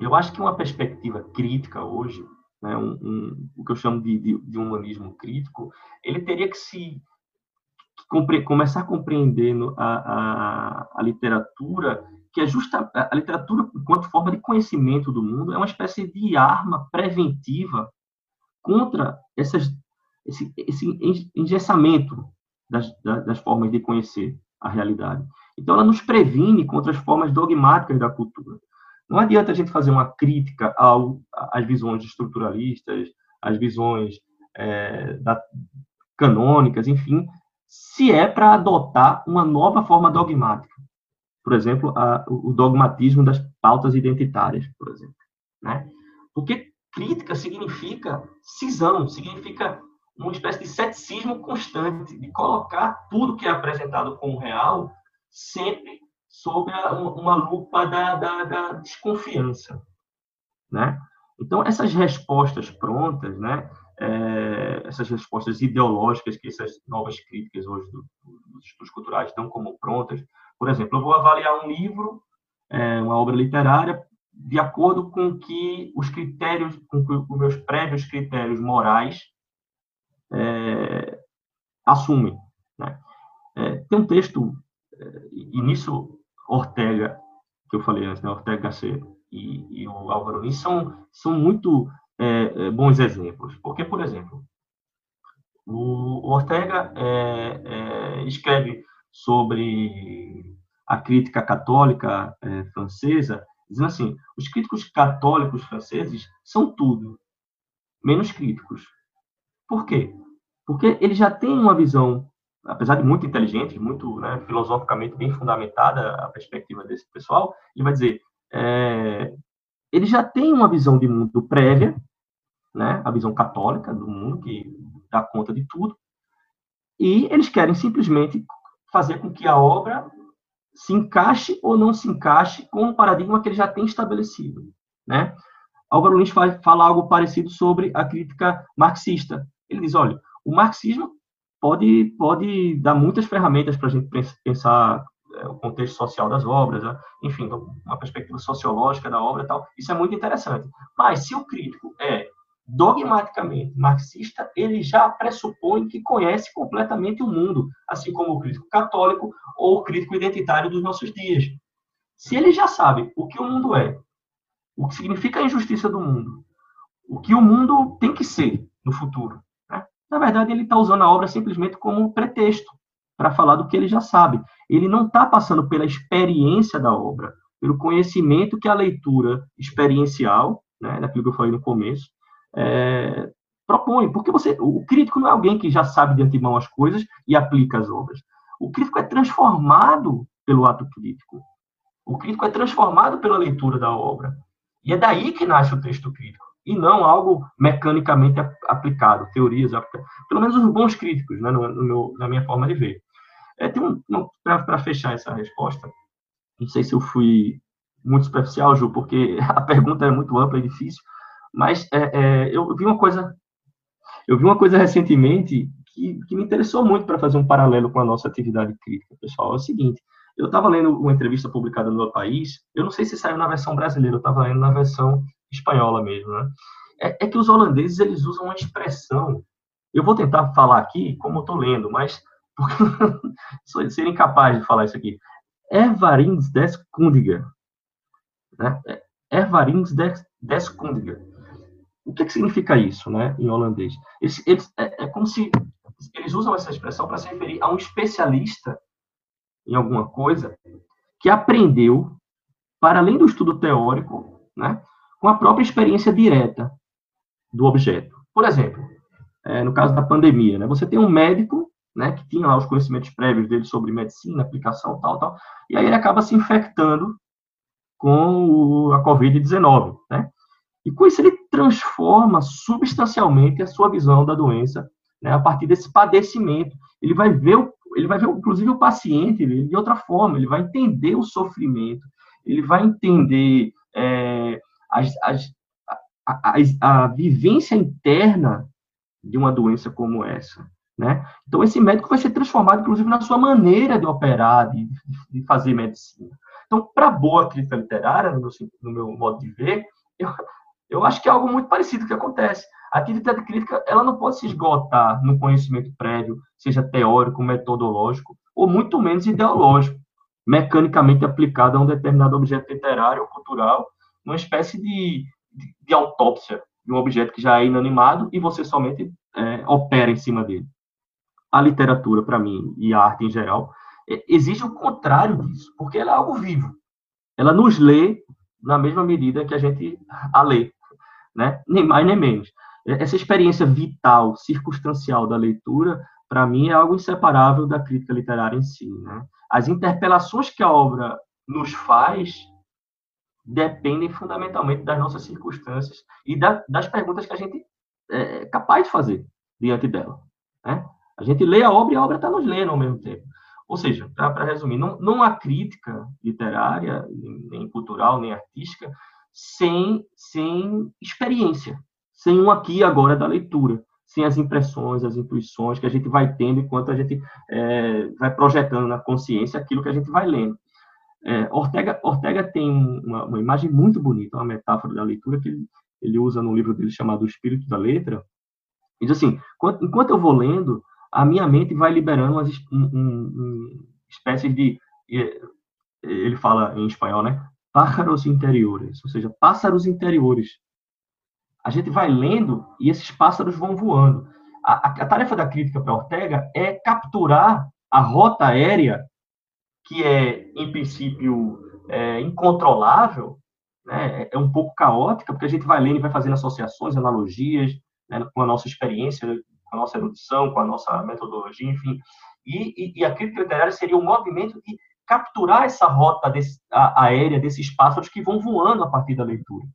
eu acho que uma perspectiva crítica hoje né, um, um, o que eu chamo de, de, de, humanismo crítico, ele teria que se compre, começar compreendendo a, a, a, literatura, que é justa a literatura enquanto forma de conhecimento do mundo é uma espécie de arma preventiva contra essas, esse, esse engessamento das, das formas de conhecer a realidade. Então, ela nos previne contra as formas dogmáticas da cultura. Não adianta a gente fazer uma crítica ao, às visões estruturalistas, às visões é, da, canônicas, enfim, se é para adotar uma nova forma dogmática. Por exemplo, a, o dogmatismo das pautas identitárias, por exemplo. Né? Porque crítica significa cisão, significa uma espécie de ceticismo constante, de colocar tudo que é apresentado como real sempre sob a, uma lupa da, da, da, desconfiança, né? Então essas respostas prontas, né? É, essas respostas ideológicas que essas novas críticas hoje do, dos estudos culturais dão como prontas, por exemplo, eu vou avaliar um livro, é, uma obra literária, de acordo com que os critérios, com que os meus prévios critérios morais é, assumem. Né? É, tem um texto, é, e nisso Ortega, que eu falei antes, né, Ortega Gasset e, e o Álvaro Lins, são, são muito é, é, bons exemplos. Porque, por exemplo, o, Ortega é, é escreve sobre a crítica católica é, francesa, dizendo assim: os críticos católicos franceses são tudo, menos críticos. Por quê? Porque eles já têm uma visão apesar de muito inteligente, muito né, filosoficamente bem fundamentada a perspectiva desse pessoal, ele vai dizer, é, ele já tem uma visão de mundo prévia, né, a visão católica do mundo, que dá conta de tudo, e eles querem simplesmente fazer com que a obra se encaixe ou não se encaixe com o paradigma que ele já tem estabelecido. Né? Álvaro Lins fala algo parecido sobre a crítica marxista. Ele diz, olha, o marxismo pode, pode dar muitas ferramentas para a gente pensar é, o contexto social das obras, né? enfim, uma perspectiva sociológica da obra e tal. Isso é muito interessante. Mas se o crítico é dogmaticamente marxista, ele já pressupõe que conhece completamente o mundo, assim como o crítico católico ou o crítico identitário dos nossos dias. Se ele já sabe o que o mundo é, o que significa a injustiça do mundo, o que o mundo tem que ser no futuro, na verdade, ele está usando a obra simplesmente como pretexto para falar do que ele já sabe. Ele não está passando pela experiência da obra, pelo conhecimento que a leitura experiencial, né, daquilo que eu falei no começo, é, propõe. Porque você, o crítico não é alguém que já sabe de antemão as coisas e aplica as obras. O crítico é transformado pelo ato crítico. O crítico é transformado pela leitura da obra. E é daí que nasce o texto crítico, e não algo mecanicamente aplicado, teorias aplicadas. Pelo menos os bons críticos, né, no, no meu, na minha forma de ver. É, Para fechar essa resposta, não sei se eu fui muito superficial, Ju, porque a pergunta é muito ampla e difícil, mas é, é, eu vi uma coisa, eu vi uma coisa recentemente que, que me interessou muito para fazer um paralelo com a nossa atividade crítica, pessoal. É o seguinte, eu estava lendo uma entrevista publicada no meu país, eu não sei se saiu na versão brasileira, eu estava lendo na versão espanhola mesmo, né? É, é, que os holandeses eles usam uma expressão. Eu vou tentar falar aqui como estou lendo, mas porque ser incapaz de falar isso aqui. Ervarins deskundiger. Né? Ervarins deskundiger. O que, que significa isso, né, em holandês? Eles, eles, é, é como se eles usam essa expressão para se referir a um especialista em alguma coisa que aprendeu, para além do estudo teórico, né, com a própria experiência direta do objeto. Por exemplo, é, no caso da pandemia, né, você tem um médico né, que tinha lá os conhecimentos prévios dele sobre medicina, aplicação, tal, tal, e aí ele acaba se infectando com o, a Covid-19, né? E com isso ele transforma substancialmente a sua visão da doença, né, a partir desse padecimento. Ele vai ver, o, ele vai ver, inclusive, o paciente de outra forma. Ele vai entender o sofrimento. Ele vai entender é, as, as, a, a, a vivência interna de uma doença como essa. Né? Então, esse médico vai ser transformado, inclusive, na sua maneira de operar, de, de fazer medicina. Então, para boa crítica literária, no meu, no meu modo de ver, eu, eu acho que é algo muito parecido que acontece. A atividade crítica ela não pode se esgotar no conhecimento prévio, seja teórico, metodológico, ou muito menos ideológico, mecanicamente aplicado a um determinado objeto literário ou cultural, uma espécie de, de, de autópsia de um objeto que já é inanimado e você somente é, opera em cima dele. A literatura, para mim, e a arte em geral, é, exige o contrário disso, porque ela é algo vivo. Ela nos lê na mesma medida que a gente a lê né? Nem mais nem menos. Essa experiência vital, circunstancial da leitura, para mim, é algo inseparável da crítica literária em si, né? As interpelações que a obra nos faz dependem fundamentalmente das nossas circunstâncias e da, das perguntas que a gente é capaz de fazer diante dela. Né? A gente lê a obra e a obra está nos lendo ao mesmo tempo. Ou seja, para resumir, não, não há crítica literária, nem cultural, nem artística, sem, sem experiência, sem um aqui e agora da leitura, sem as impressões, as intuições que a gente vai tendo enquanto a gente é, vai projetando na consciência aquilo que a gente vai lendo. É, Ortega, Ortega tem uma, uma, imagem muito bonita, uma metáfora da leitura que ele, ele usa no livro dele chamado O Espírito da Letra. Ele diz assim: enquanto, eu vou lendo, a minha mente vai liberando umas, um, um, de. Ele fala em espanhol, né? pájaros interiores, ou seja, pássaros interiores. A gente vai lendo e esses pássaros vão voando. A, a, a tarefa da crítica para Ortega é capturar a rota aérea, que é, em princípio, é, incontrolável, né? é um pouco caótica, porque a gente vai lendo e vai fazendo associações, analogias, né? com a nossa experiência, com a nossa erudição, com a nossa metodologia, enfim. E, e, e a crítica literária seria um movimento de capturar essa rota desse, a, aérea desses pássaros que vão voando a partir da leitura.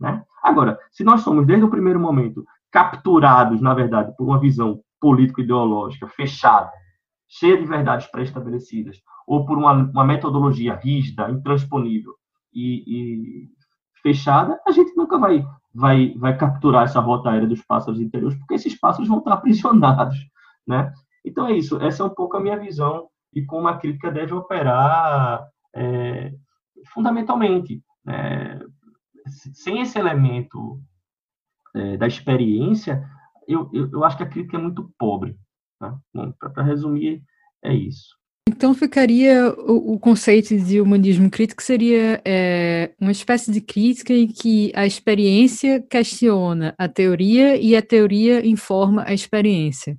Né? Agora, se nós somos, desde o primeiro momento, capturados, na verdade, por uma visão político-ideológica fechada, cheia de verdades pré-estabelecidas, ou por uma, uma, metodologia rígida, intransponível e, e, fechada, a gente nunca vai, vai, vai capturar essa rota aérea dos pássaros interiores, porque esses pássaros vão estar aprisionados. Né? Então é isso, essa é um pouco a minha visão e como a crítica deve operar é, fundamentalmente. Né? Sem esse elemento é, da experiência, eu, eu, eu, acho que a crítica é muito pobre. Tá? Para resumir, é isso. Então ficaria o, o, conceito de humanismo crítico seria é, uma espécie de crítica em que a experiência questiona a teoria e a teoria informa a experiência,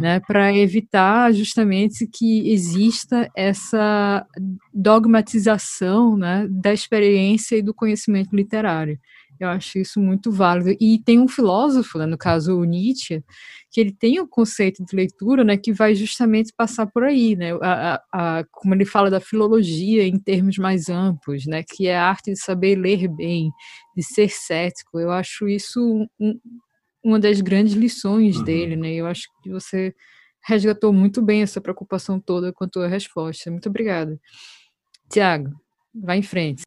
né, para evitar justamente que exista essa dogmatização né, da experiência e do conhecimento literário. Eu acho isso muito válido. E tem um filósofo, né, no caso o Nietzsche, que ele tem o um conceito de leitura, né, que vai justamente passar por aí, né, a, a, como ele fala da filologia em termos mais amplos, né, que é a arte de saber ler bem, de ser cético. Eu acho isso um, uma das grandes lições uhum. dele, né. Eu acho que você resgatou muito bem essa preocupação toda com a tua resposta. Muito obrigada. Tiago, vai em frente.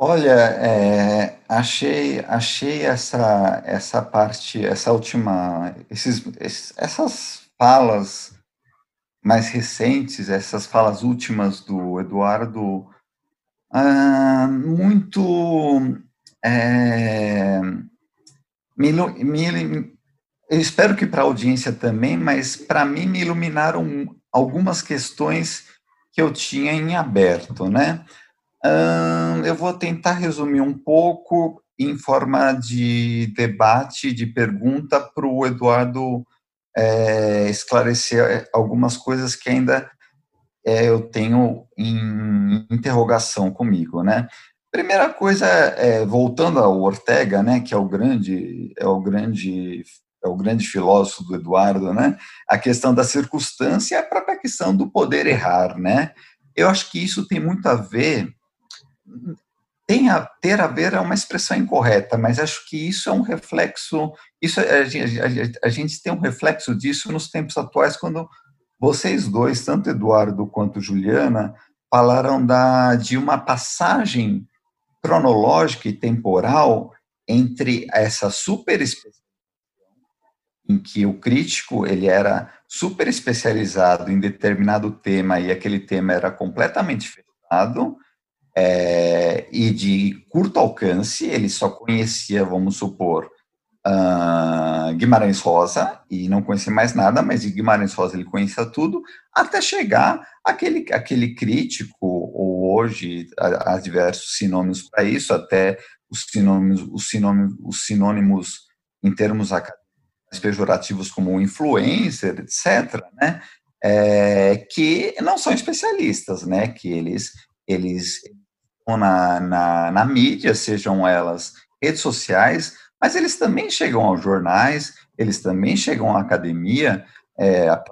Olha, é, achei, achei essa, essa parte, essa última, esses, essas falas mais recentes, essas falas últimas do Eduardo, ah, muito é, me, me, eu espero que para a audiência também, mas para mim me iluminaram algumas questões que eu tinha em aberto, né? Hum, eu vou tentar resumir um pouco em forma de debate, de pergunta para o Eduardo é, esclarecer algumas coisas que ainda é, eu tenho em interrogação comigo, né? Primeira coisa, é, voltando ao Ortega, né, que é o grande, é o grande, é o grande filósofo do Eduardo, né? A questão da circunstância e a própria questão do poder errar, né? Eu acho que isso tem muito a ver tem a ter a ver é uma expressão incorreta, mas acho que isso é um reflexo, isso a gente, a, a gente tem um reflexo disso nos tempos atuais quando vocês dois, tanto Eduardo quanto Juliana, falaram da, de uma passagem cronológica e temporal entre essa super em que o crítico ele era super especializado em determinado tema e aquele tema era completamente fechado, é, e de curto alcance, ele só conhecia, vamos supor, uh, Guimarães Rosa, e não conhecia mais nada, mas de Guimarães Rosa ele conhecia tudo, até chegar aquele, aquele crítico, ou hoje há, diversos sinônimos para isso, até os sinônimos, os sinônimos, os sinônimos em termos pejorativos como influencer, etc., né, é, que não são especialistas, né, que eles, eles na, na, na mídia, sejam elas redes sociais, mas eles também chegam aos jornais, eles também chegam à academia, é, a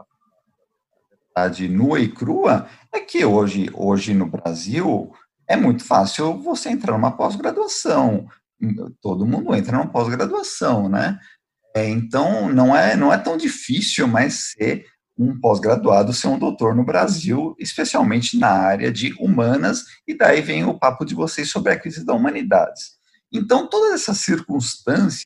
verdade nua e crua é que hoje, hoje no Brasil é muito fácil você entrar numa pós-graduação, todo mundo entra numa pós-graduação, né? É, então não é não é tão difícil mais ser um pós-graduado ser um doutor no Brasil, especialmente na área de humanas, e daí vem o papo de vocês sobre a crise da humanidades. Então, todas essas circunstâncias,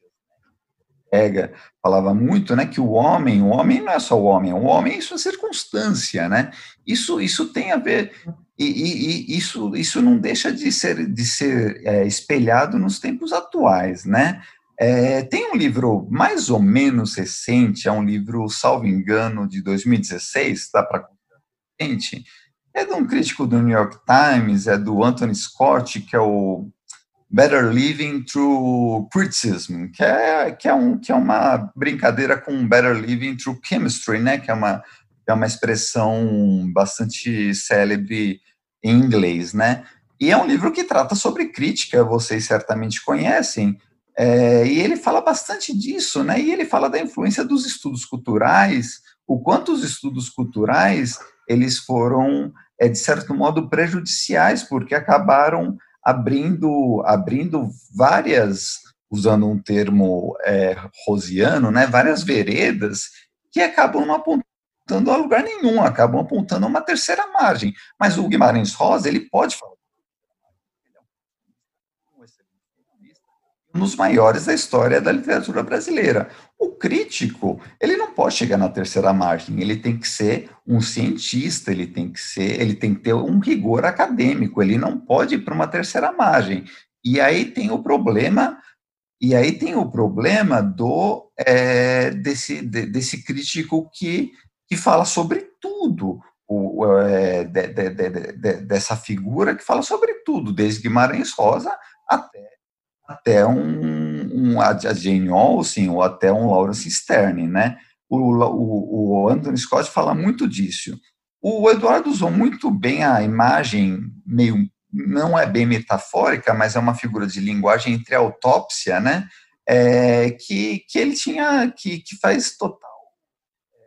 Ega falava muito, né, que o homem, o homem não é só o homem, o homem é sua circunstância, né? Isso, isso tem a ver e, e, e isso, isso não deixa de ser, de ser é, espelhado nos tempos atuais, né? É, tem um livro mais ou menos recente, é um livro, salvo engano, de 2016, dá para gente, é de um crítico do New York Times, é do Anthony Scott, que é o Better Living Through Criticism, que é, que é, um, que é uma brincadeira com Better Living Through Chemistry, né, que é uma, é uma expressão bastante célebre em inglês, né, e é um livro que trata sobre crítica, vocês certamente conhecem, é, e ele fala bastante disso, né? E ele fala da influência dos estudos culturais, o quanto os estudos culturais eles foram, é, de certo modo, prejudiciais, porque acabaram abrindo, abrindo várias, usando um termo é, rosiano, né? Várias veredas que acabam não apontando a lugar nenhum, acabam apontando a uma terceira margem. Mas o Guimarães Rosa ele pode falar um dos maiores da história da literatura brasileira. O crítico, ele não pode chegar na terceira margem, ele tem que ser um cientista, ele tem que ser, ele tem que ter um rigor acadêmico, ele não pode ir para uma terceira margem. E aí tem o problema, e aí tem o problema do é, desse, de, desse crítico que, que fala sobre tudo. O, é, de, de, dessa figura que fala sobre tudo, desde Guimarães Rosa até até um, um a Jane Austen ou até um Lawrence Stern, né? O, o, o Anthony Scott fala muito disso. O Eduardo usou muito bem a imagem meio não é bem metafórica, mas é uma figura de linguagem entre autópsia, né? É, que, que ele tinha, que, que faz total,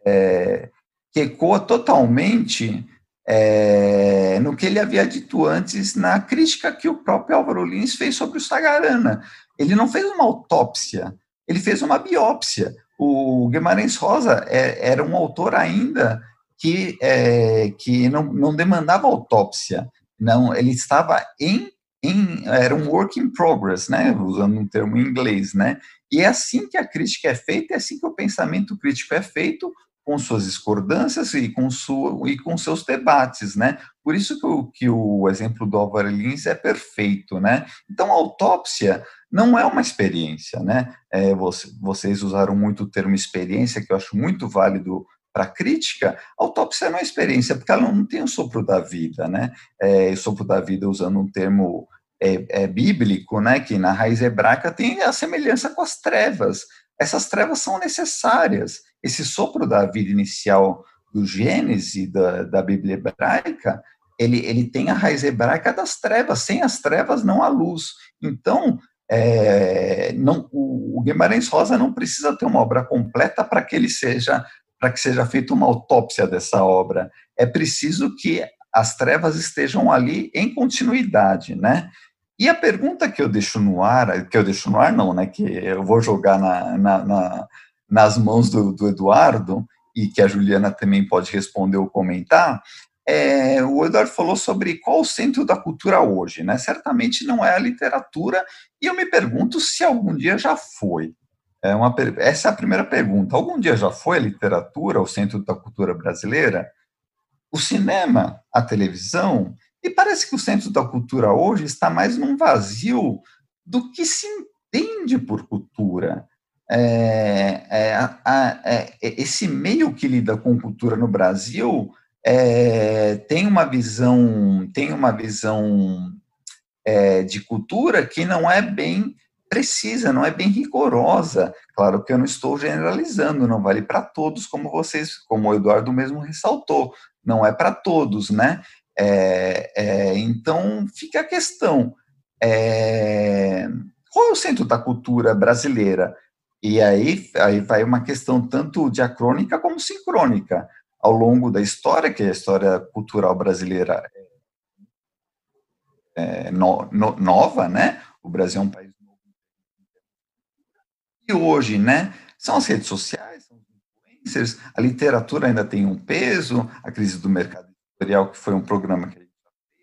é, que ecoa totalmente é, no que ele havia dito antes na crítica que o próprio Álvaro Lins fez sobre o Sagarana. Ele não fez uma autópsia, ele fez uma biópsia. O Guimarães Rosa é, era um autor ainda que, é, que não, não demandava autópsia, não, ele estava em, em, era um work in progress, né, usando um termo em inglês, né, e é assim que a crítica é feita, é assim que o pensamento crítico é feito, com suas discordâncias e com, sua, e com seus debates, né? Por isso que o, que o exemplo do Álvaro Lins é perfeito, né? Então, a autópsia não é uma experiência, né? É, você, vocês usaram muito o termo experiência, que eu acho muito válido para crítica, a autópsia é uma experiência, porque ela não tem o sopro da vida, né? É, o sopro da vida, usando um termo é, é, bíblico, né? Que na raiz hebraica tem a semelhança com as trevas. Essas trevas são necessárias. Esse sopro da vida inicial do Gênesis, da, da Bíblia hebraica, ele, ele tem a raiz hebraica das trevas. Sem as trevas não há luz. Então, é, não, o, Guimarães Rosa não precisa ter uma obra completa para que ele seja para que seja feita uma autópsia dessa obra. É preciso que as trevas estejam ali em continuidade, né? E a pergunta que eu deixo no ar, que eu deixo no ar não, né? Que eu vou jogar na, na, na, nas mãos do, do, Eduardo e que a Juliana também pode responder ou comentar. É, o Eduardo falou sobre qual o centro da cultura hoje, né? Certamente não é a literatura e eu me pergunto se algum dia já foi. É uma, essa é a primeira pergunta. Algum dia já foi a literatura o centro da cultura brasileira? O cinema, a televisão? E parece que o centro da cultura hoje está mais num vazio do que se entende por cultura. É, é, a, é, esse meio que lida com cultura no Brasil é, tem uma visão tem uma visão é, de cultura que não é bem precisa, não é bem rigorosa. Claro que eu não estou generalizando, não vale para todos, como vocês, como o Eduardo mesmo ressaltou, não é para todos, né? É, é, então fica a questão: é, qual é o centro da cultura brasileira? E aí, aí vai uma questão tanto diacrônica como sincrônica. Ao longo da história, que é a história cultural brasileira é, no, no, nova, né? O Brasil é um país e hoje, né? São as redes sociais, são os influencers, a literatura ainda tem um peso, a crise do mercado editorial, que foi um programa que a gente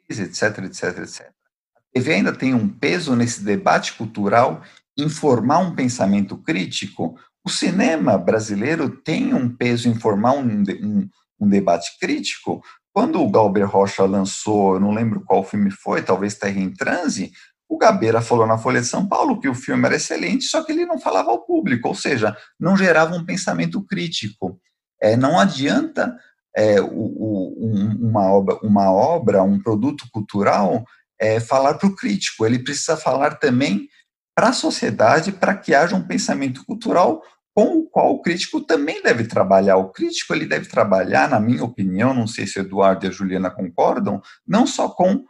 fez, etc, etc, etc. A TV ainda tem um peso nesse debate cultural, informar um pensamento crítico. O cinema brasileiro tem um peso em formar um, um, um debate crítico. Quando o Galber Rocha lançou, eu não lembro qual filme foi, talvez Terra em Transe, o Gabeira falou na Folha de São Paulo que o filme era excelente, só que ele não falava ao público, ou seja, não gerava um pensamento crítico. É, não adianta é, o, o, uma, obra, uma obra, um produto cultural, é, falar para o crítico, ele precisa falar também para a sociedade, para que haja um pensamento cultural com o qual o crítico também deve trabalhar. O crítico ele deve trabalhar, na minha opinião, não sei se Eduardo e a Juliana concordam, não só com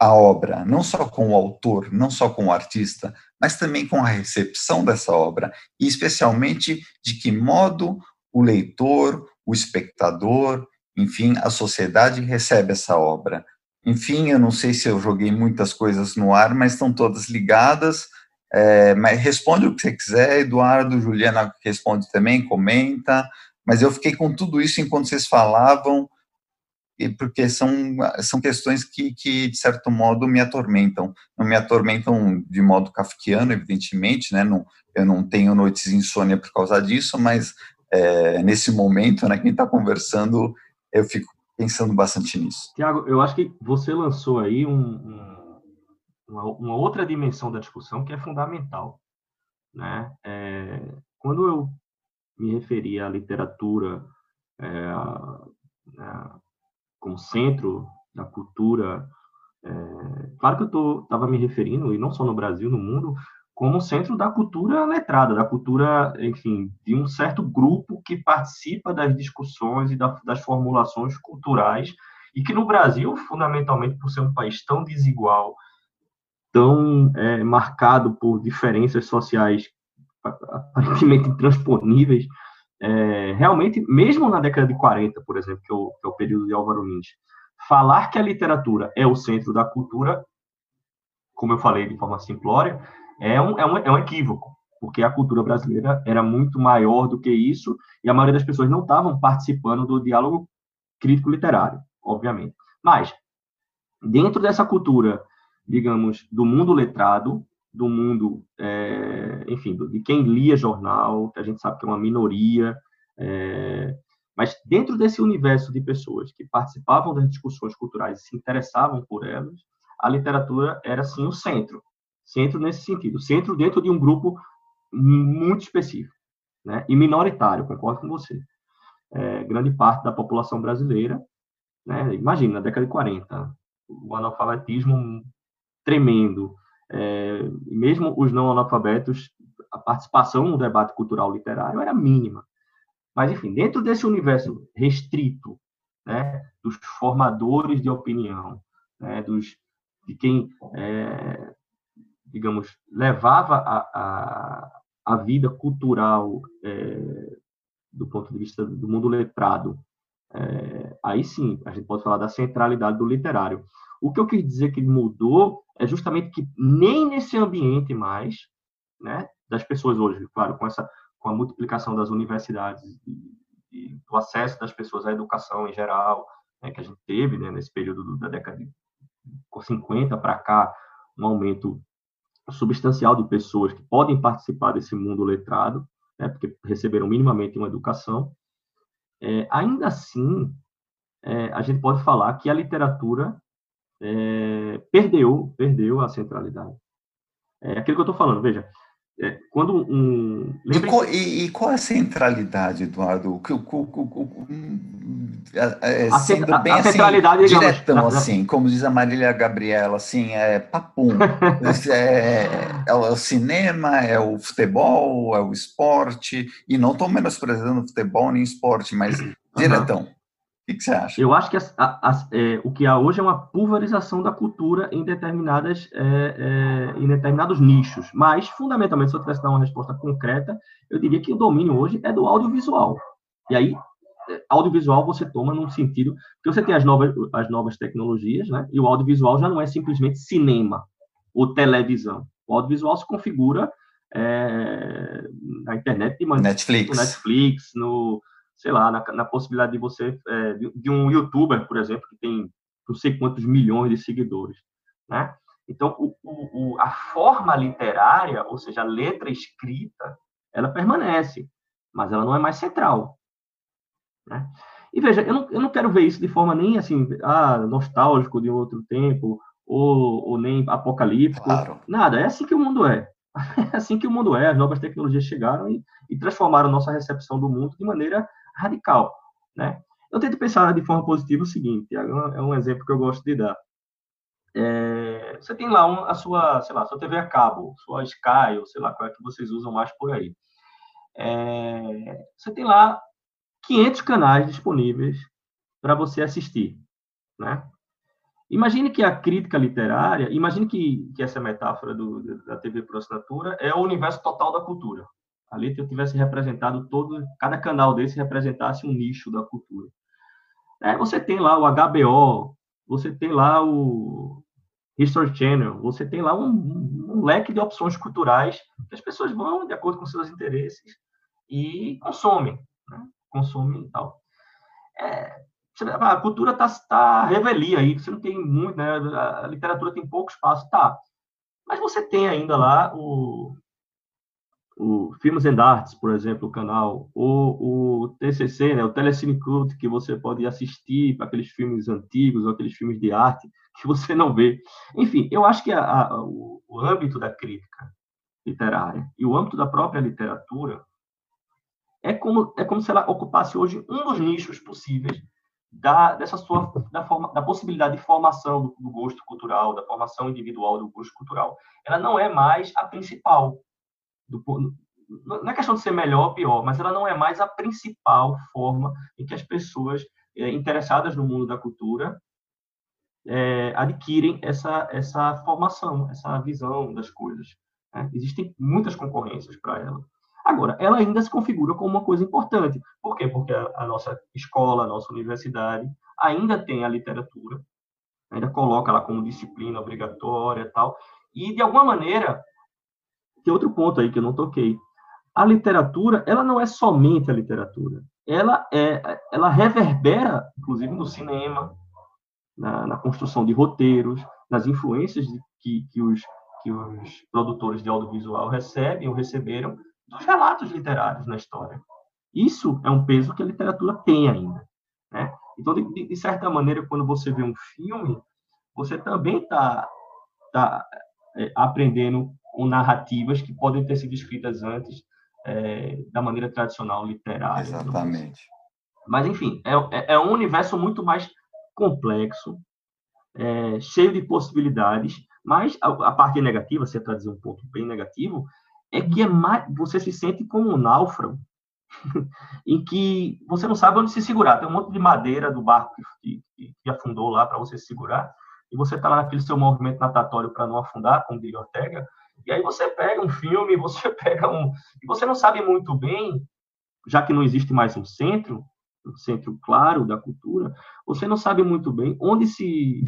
a obra, não só com o autor, não só com o artista, mas também com a recepção dessa obra, e especialmente de que modo o leitor, o espectador, enfim, a sociedade recebe essa obra. Enfim, eu não sei se eu joguei muitas coisas no ar, mas estão todas ligadas. É, mas responde o que você quiser, Eduardo, Juliana responde também, comenta. Mas eu fiquei com tudo isso enquanto vocês falavam porque são, são questões que, que, de certo modo, me atormentam. Não me atormentam de modo kafkiano, evidentemente, né? Não, eu não tenho noites de insônia por causa disso, mas é, nesse momento, né, quem está conversando, eu fico pensando bastante nisso. Tiago, eu acho que você lançou aí um, um, uma, uma, outra dimensão da discussão que é fundamental. Né? É, quando eu me referi à literatura, é, a, a, como centro da cultura. É, claro que eu estava me referindo, e não só no Brasil, no mundo, como centro da cultura letrada, da cultura, enfim, de um certo grupo que participa das discussões e da, das formulações culturais E que no Brasil, fundamentalmente, por ser um país tão desigual, tão é, marcado por diferenças sociais aparentemente intransponíveis, é, realmente, mesmo na década de 40, por exemplo, que é, o, que é o período de Álvaro Nunes, falar que a literatura é o centro da cultura, como eu falei de forma simplória, é um, é um, é um equívoco, porque a cultura brasileira era muito maior do que isso, e a maioria das pessoas não estavam participando do diálogo crítico literário, obviamente. Mas, dentro dessa cultura, digamos, do mundo letrado, do mundo, é, enfim, de quem lia jornal, que a gente sabe que é uma minoria, é, mas dentro desse universo de pessoas que participavam das discussões culturais e se interessavam por elas, a literatura era, sim, o centro. Centro nesse sentido. Centro dentro de um grupo muito específico né? e minoritário, concordo com você. É, grande parte da população brasileira, né? imagina, na década de 40, o analfabetismo tremendo, é, mesmo os não analfabetos, a participação no debate cultural literário era mínima. Mas, enfim, dentro desse universo restrito, né, dos formadores de opinião, né, dos, de quem, é, digamos, levava a, a, a vida cultural é, do ponto de vista do mundo letrado, é, aí sim a gente pode falar da centralidade do literário. O que eu quis dizer que mudou é justamente que nem nesse ambiente mais, né, das pessoas hoje, claro, com essa com a multiplicação das universidades e, e do acesso das pessoas à educação em geral, né, que a gente teve né, nesse período da década de 50 para cá, um aumento substancial de pessoas que podem participar desse mundo letrado, né, porque receberam minimamente uma educação. É, ainda assim, é, a gente pode falar que a literatura é, perdeu, perdeu a centralidade. É aquilo que eu estou falando, veja, é, quando um. E qual, e, e, qual, é a centralidade, Eduardo? O, o, o, é, sendo a, bem a assim, centralidade, diretão, digamos, assim, como diz a Marília Gabriela, assim, é papum. é, é, o cinema, é o futebol, é o esporte, e não estou menosprezando futebol nem esporte, mas diretão. Que, você acha? Eu acho que a, a, é, o que há hoje é uma pulverização da cultura em determinadas é, é, em determinados nichos. Mas, fundamentalmente, se eu tivesse dar uma resposta concreta, eu diria que o domínio hoje é do audiovisual. E aí, é, audiovisual você toma num sentido que você tem as novas as novas tecnologias, né? E o audiovisual já não é simplesmente cinema ou televisão. O audiovisual se configura é, na internet de maneira Netflix, no Netflix, no sei lá, na, na possibilidade de você, é, de, de, um youtuber, por exemplo, que tem não sei quantos milhões de seguidores, né? Então, o, o, a forma literária, ou seja, a letra escrita, ela permanece, mas ela não é mais central, né? E veja, eu não, eu não quero ver isso de forma nem assim, ah, nostálgico de outro tempo, ou, ou nem apocalíptico. Claro. Nada, é assim que o mundo é. É assim que o mundo é. As novas tecnologias chegaram e, e transformaram nossa recepção do mundo de maneira radical, né? Eu tento pensar de forma positiva o seguinte, é um exemplo que eu gosto de dar. É, você tem lá um, a sua, sei lá, sua TV a cabo, sua Sky, ou sei lá qual é que vocês usam mais por aí. É, você tem lá 500 canais disponíveis para você assistir, né? Imagine que a crítica literária, imagine que, que essa metáfora do, da TV por assinatura é o universo total da cultura ali eu tivesse representado todo, cada canal desse representasse um nicho da cultura. É, você tem lá o HBO, você tem lá o History Channel, você tem lá um, um, leque de opções culturais que as pessoas vão de acordo com seus interesses e consomem, né? consomem e tal. É, a cultura está tá revelia aí, você não tem muito, né? A literatura tem pouco espaço, tá. Mas você tem ainda lá o, o Filmes and Arts, por exemplo, o canal, ou o TCC, né, o Telecine Cult, que você pode assistir para aqueles filmes antigos ou aqueles filmes de arte que você não vê. Enfim, eu acho que a, a, o, o âmbito da crítica literária e o âmbito da própria literatura é como, é como se ela ocupasse hoje um dos nichos possíveis da, dessa sua, da, forma, da possibilidade de formação do, do gosto cultural, da formação individual do gosto cultural. Ela não é mais a principal do, não é questão de ser melhor ou pior, mas ela não é mais a principal forma em que as pessoas é, interessadas no mundo da cultura é, adquirem essa, essa formação, essa visão das coisas. Né? Existem muitas concorrências para ela. Agora, ela ainda se configura como uma coisa importante. Por quê? Porque a, a nossa escola, a nossa universidade, ainda tem a literatura, ainda coloca ela como disciplina obrigatória e tal. E, de alguma maneira, tem outro ponto aí que eu não toquei. A literatura, ela não é somente a literatura. Ela, é, ela reverbera, inclusive, no cinema, na, na construção de roteiros, nas influências que, que, os, que os produtores de audiovisual recebem ou receberam dos relatos literários na história. Isso é um peso que a literatura tem ainda. Né? Então, de, de certa maneira, quando você vê um filme, você também está tá, é, aprendendo com narrativas que podem ter sido escritas antes é, da maneira tradicional literária. Exatamente. Mas, enfim, é, é, é um universo muito mais complexo, é, cheio de possibilidades, mas a, a parte negativa, se é para dizer um ponto bem negativo, é que é mais, você se sente como um náufrago, em que você não sabe onde se segurar. Tem um monte de madeira do barco que, que, que afundou lá para você se segurar, e você está lá naquele seu movimento natatório para não afundar, como diria Ortega, e aí você pega um filme, você pega um. E você não sabe muito bem, já que não existe mais um centro, um centro claro da cultura, você não sabe muito bem onde se,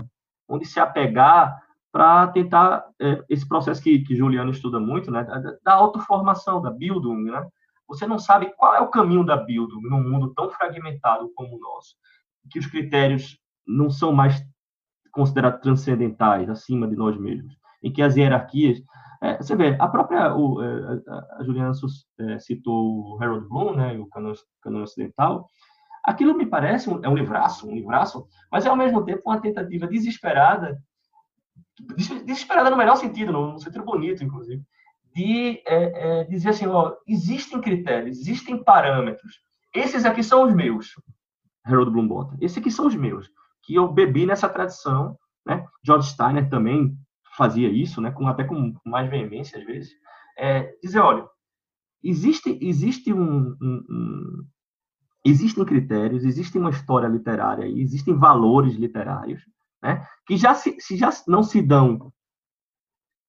onde se apegar para tentar é, esse processo que, que Juliano estuda muito, né, da, da autoformação, da Bildung, né? Você não sabe qual é o caminho da Bildung num mundo tão fragmentado como o nosso, que os critérios não são mais considerados transcendentais, acima de nós mesmos, em que as hierarquias é, você vê, a própria, o, é, a Juliana é, citou o Harold Bloom, né, o canon, ocidental, aquilo me parece um, é um livraço, um livraço, mas é ao mesmo tempo uma tentativa desesperada, desesperada no melhor sentido, no, no sentido bonito, inclusive, de é, é, dizer assim, ó, existem critérios, existem parâmetros, esses aqui são os meus, Harold Bloom bota, esses aqui são os meus, que eu bebi nessa tradição, né? George Steiner também fazia isso, né, com, até com mais veemência às vezes, é dizer, olha, existe, existe um, um, um, existem critérios, existe uma história literária, existem valores literários, né, que já se, se já não se dão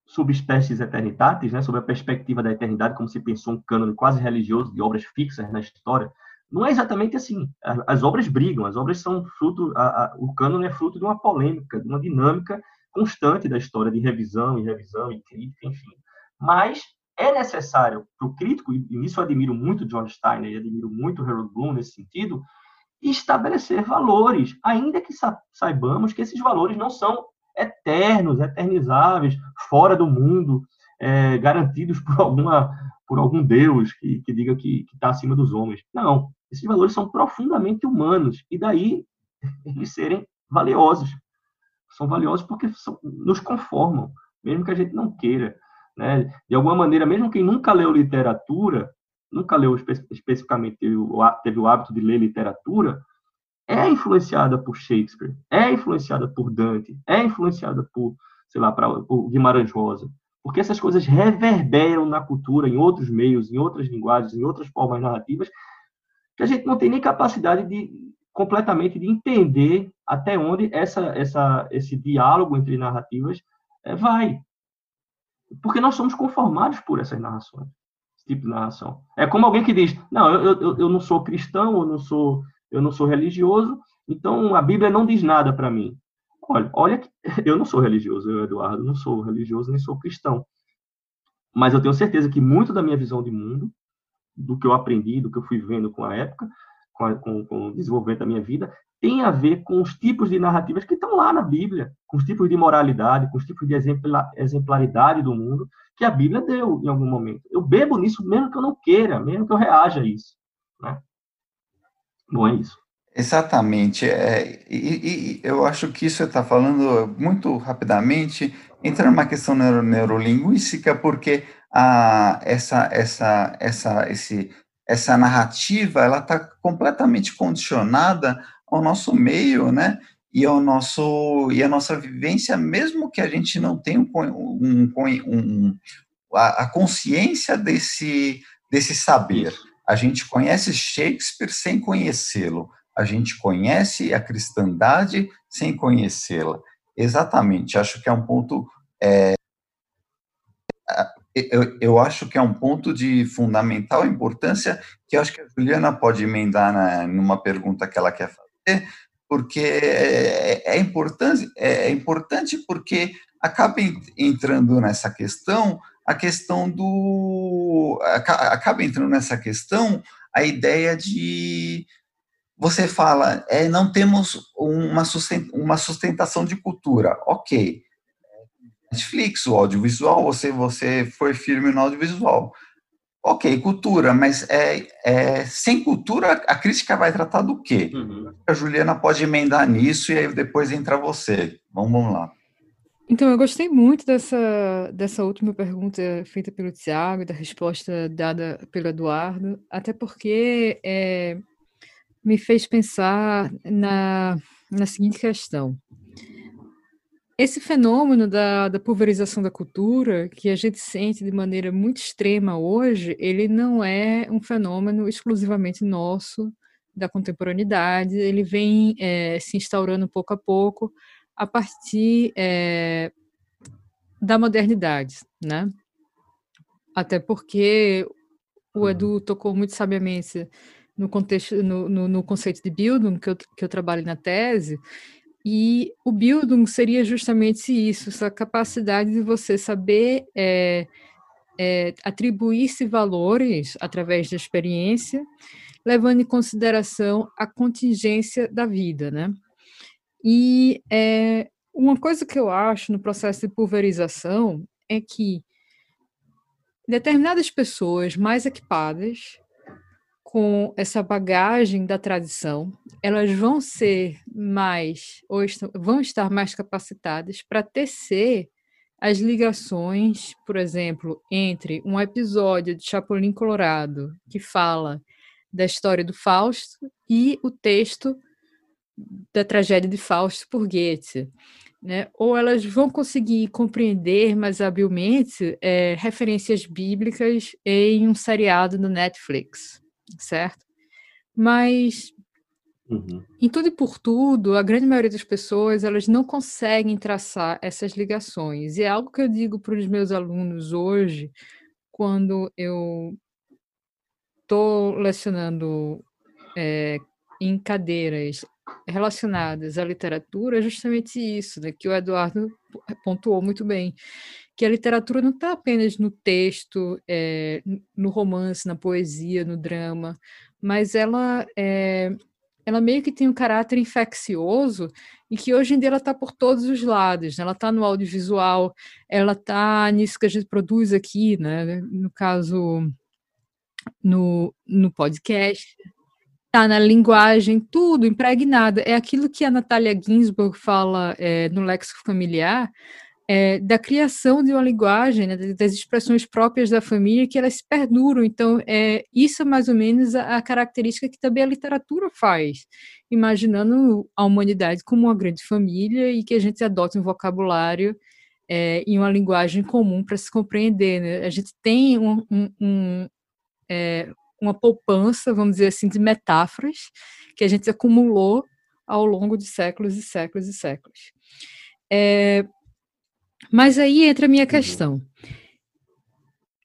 sob espécies eternitatis, né, sob a perspectiva da eternidade, como se pensou um cânone quase religioso de obras fixas na história, não é exatamente assim. As obras brigam, as obras são fruto, a, a, o cânone é fruto de uma polêmica, de uma dinâmica constante da história de revisão e revisão e crítica, enfim. Mas é necessário para o crítico, e nisso eu admiro muito John Steiner e admiro muito Harold Bloom nesse sentido, estabelecer valores, ainda que saibamos que esses valores não são eternos, eternizáveis, fora do mundo, é, garantidos por alguma por algum Deus que, que diga que está acima dos homens. Não, esses valores são profundamente humanos e daí eles serem valiosos são valiosos porque são, nos conformam, mesmo que a gente não queira. Né? De alguma maneira, mesmo quem nunca leu literatura, nunca leu espe especificamente, teve o, teve o hábito de ler literatura, é influenciada por Shakespeare, é influenciada por Dante, é influenciada por, sei lá, pra, por Guimarães Rosa, porque essas coisas reverberam na cultura, em outros meios, em outras linguagens, em outras formas narrativas, que a gente não tem nem capacidade de completamente de entender até onde essa, essa, esse diálogo entre narrativas é, vai. Porque nós somos conformados por essas narrações, esse tipo de narração. É como alguém que diz, não, eu, eu, eu não sou cristão, eu não sou, eu não sou religioso, então a Bíblia não diz nada para mim. Olha, olha, eu não sou religioso, eu, Eduardo, não sou religioso nem sou cristão. Mas eu tenho certeza que muito da minha visão de mundo, do que eu aprendi, do que eu fui vendo com a época, com, com, com o desenvolvimento da minha vida, tem a ver com os tipos de narrativas que estão lá na Bíblia, com os tipos de moralidade, com os tipos de exemplaridade do mundo que a Bíblia deu em algum momento. Eu bebo nisso mesmo que eu não queira, mesmo que eu reaja a isso. Né? Bom, é isso. Exatamente. É, e, e, eu acho que isso está falando muito rapidamente, entra numa questão neuro, neurolinguística, porque a, essa, essa, essa, esse essa narrativa ela está completamente condicionada ao nosso meio, né? E ao nosso e a nossa vivência, mesmo que a gente não tenha um, um, um a, a, consciência desse desse saber. A gente conhece Shakespeare sem conhecê-lo. A gente conhece a cristandade sem conhecê-la. Exatamente, acho que é um ponto. É, eu, eu, acho que é um ponto de fundamental importância que acho que a Juliana pode emendar na, numa pergunta que ela quer fazer, porque é, é, importante, é, é importante porque acaba entrando nessa questão a questão do acaba entrando nessa questão a ideia de você fala é não temos uma uma sustentação de cultura ok. Netflix o audiovisual você você foi firme no audiovisual Ok, cultura, mas é, é, sem cultura a crítica vai tratar do quê? Uhum. A Juliana pode emendar nisso e aí depois entra você. Vamos, vamos lá. Então, eu gostei muito dessa, dessa última pergunta feita pelo Tiago e da resposta dada pelo Eduardo, até porque é, me fez pensar na, na seguinte questão. Esse fenômeno da, da pulverização da cultura, que a gente sente de maneira muito extrema hoje, ele não é um fenômeno exclusivamente nosso, da contemporaneidade, ele vem é, se instaurando pouco a pouco a partir é, da modernidade, né? Até porque o. Edu tocou muito sabiamente no contexto, no, no, no conceito de Bildung, que eu, que eu trabalho na tese, e o Bildung seria justamente isso, essa capacidade de você saber é, é, atribuir-se valores através da experiência, levando em consideração a contingência da vida, né? E é, uma coisa que eu acho no processo de pulverização é que determinadas pessoas mais equipadas com essa bagagem da tradição, elas vão ser mais, ou estão, vão estar mais capacitadas para tecer as ligações, por exemplo, entre um episódio de Chapolin Colorado, que fala da história do Fausto, e o texto da tragédia de Fausto por Goethe. Né? Ou elas vão conseguir compreender mais habilmente é, referências bíblicas em um seriado no Netflix certo? Mas Uhum. Em tudo e por tudo, a grande maioria das pessoas elas não conseguem traçar essas ligações. E é algo que eu digo para os meus alunos hoje, quando eu estou lecionando é, em cadeiras relacionadas à literatura, é justamente isso, né, que o Eduardo pontuou muito bem, que a literatura não está apenas no texto, é, no romance, na poesia, no drama, mas ela é, ela meio que tem um caráter infeccioso e que hoje em dia ela está por todos os lados. Né? Ela está no audiovisual, ela está nisso que a gente produz aqui, né? no caso, no, no podcast, está na linguagem, tudo impregnada. É aquilo que a Natália Ginsburg fala é, no Léxico Familiar, é, da criação de uma linguagem, né, das expressões próprias da família, que elas perduram. Então, é, isso é mais ou menos a, a, característica que também a literatura faz, imaginando a humanidade como uma grande família e que a gente adote um vocabulário é, e uma linguagem comum para se compreender. Né? A gente tem um, um, um, é, uma poupança, vamos dizer assim, de metáforas que a gente acumulou ao longo de séculos e séculos e séculos. É, mas aí entra a minha questão.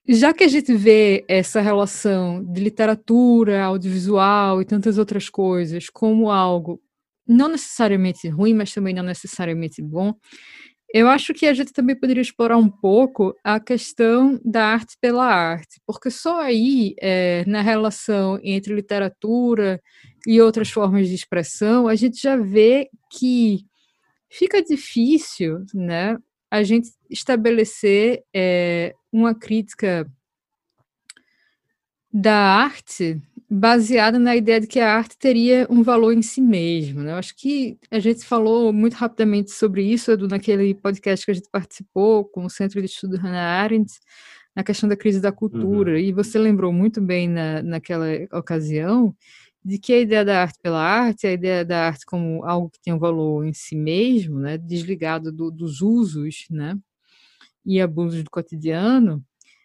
Já que a gente vê essa relação de literatura, audiovisual e tantas outras coisas como algo não necessariamente ruim, mas também não necessariamente bom, eu acho que a gente também poderia explorar um pouco a questão da arte pela arte, porque só aí, é, na relação entre literatura e outras formas de expressão, a gente já vê que fica difícil, né, a gente estabelecer é, uma crítica da arte baseada na ideia de que a arte teria um valor em si mesmo. Né? Eu acho que a gente falou muito rapidamente sobre isso Edu, naquele podcast que a gente participou com o Centro de Estudo Hannah Arendt, na questão da crise da cultura, uhum. e você lembrou muito bem na, naquela ocasião de que a ideia da arte pela arte, a ideia da arte como algo que tem um valor em si mesmo, né, desligado do, dos usos, né, e abusos do cotidiano,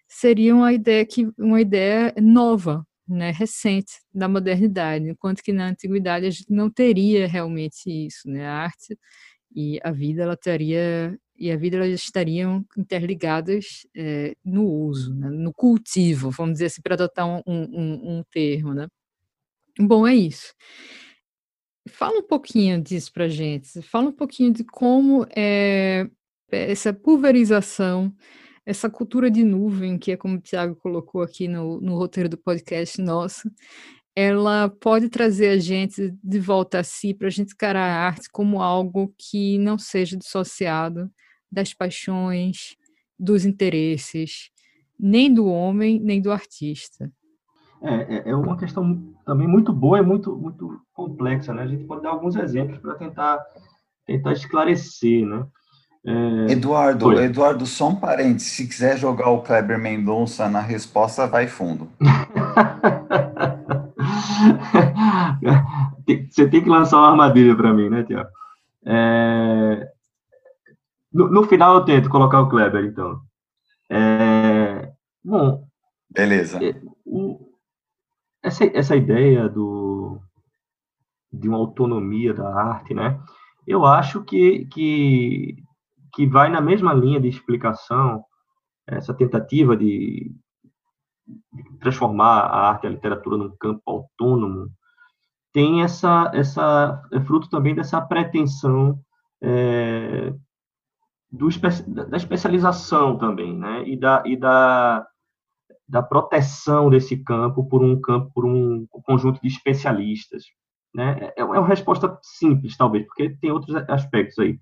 seria uma ideia que uma ideia nova, né, recente da modernidade, enquanto que na antiguidade a gente não teria realmente isso, né? A arte e a vida ela teria e a vida elas estariam interligadas é, no uso, né? no cultivo, vamos dizer assim, para adotar um, um, um, termo, né? Bom, é isso. Fala um pouquinho disso para gente. Fala um pouquinho de como é essa pulverização, essa cultura de nuvem, que é como o Tiago colocou aqui no, no roteiro do podcast nosso, ela pode trazer a gente de volta a si para a gente encarar a arte como algo que não seja dissociado das paixões, dos interesses, nem do homem, nem do artista. É, é, é uma questão também muito boa e muito, muito complexa, né? A gente pode dar alguns exemplos para tentar, tentar esclarecer, né? É... Eduardo, Oi. Eduardo, só um parênteses. Se quiser jogar o Kleber Mendonça na resposta, vai fundo. Você tem que lançar uma armadilha para mim, né, Tiago? É... No, no, final eu tento colocar o Kleber, então. É... Bom. Beleza. É, o... essa, essa ideia do, de uma autonomia da arte, né? Eu acho que, que, que vai na mesma linha de explicação, essa tentativa de, transformar a arte e a literatura num campo autônomo, tem essa, essa é fruto também dessa pretensão é, do, da especialização também, né? E da, e da, da proteção desse campo por um campo, por um conjunto de especialistas, né? É, é uma resposta simples, talvez, porque tem outros aspectos aí.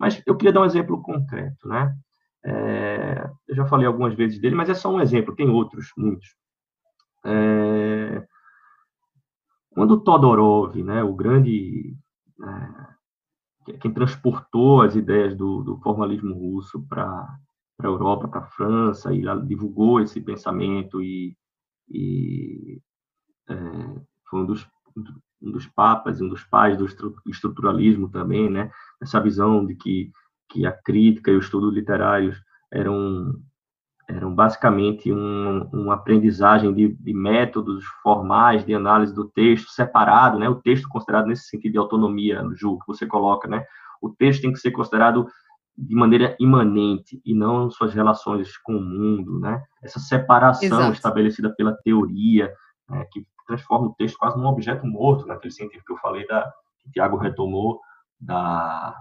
Mas eu queria dar um exemplo concreto, né? É, eu já falei algumas vezes dele, mas é só um exemplo, tem outros, muitos. É, quando Todorov, né, o grande, é, quem transportou as ideias do, do formalismo russo para a Europa, para a França, e divulgou esse pensamento e, e é, foi um dos, um dos papas, um dos pais do estruturalismo também, né, essa visão de que que a crítica e o estudo literários eram eram basicamente um, uma aprendizagem de, de, métodos formais de análise do texto separado, né? O texto considerado nesse sentido de autonomia, Ju, que você coloca, né? O texto tem que ser considerado de maneira imanente e não suas relações com o mundo, né? Essa separação Exato. estabelecida pela teoria, né? que transforma o texto quase num objeto morto, naquele sentido que eu falei da que Tiago retomou da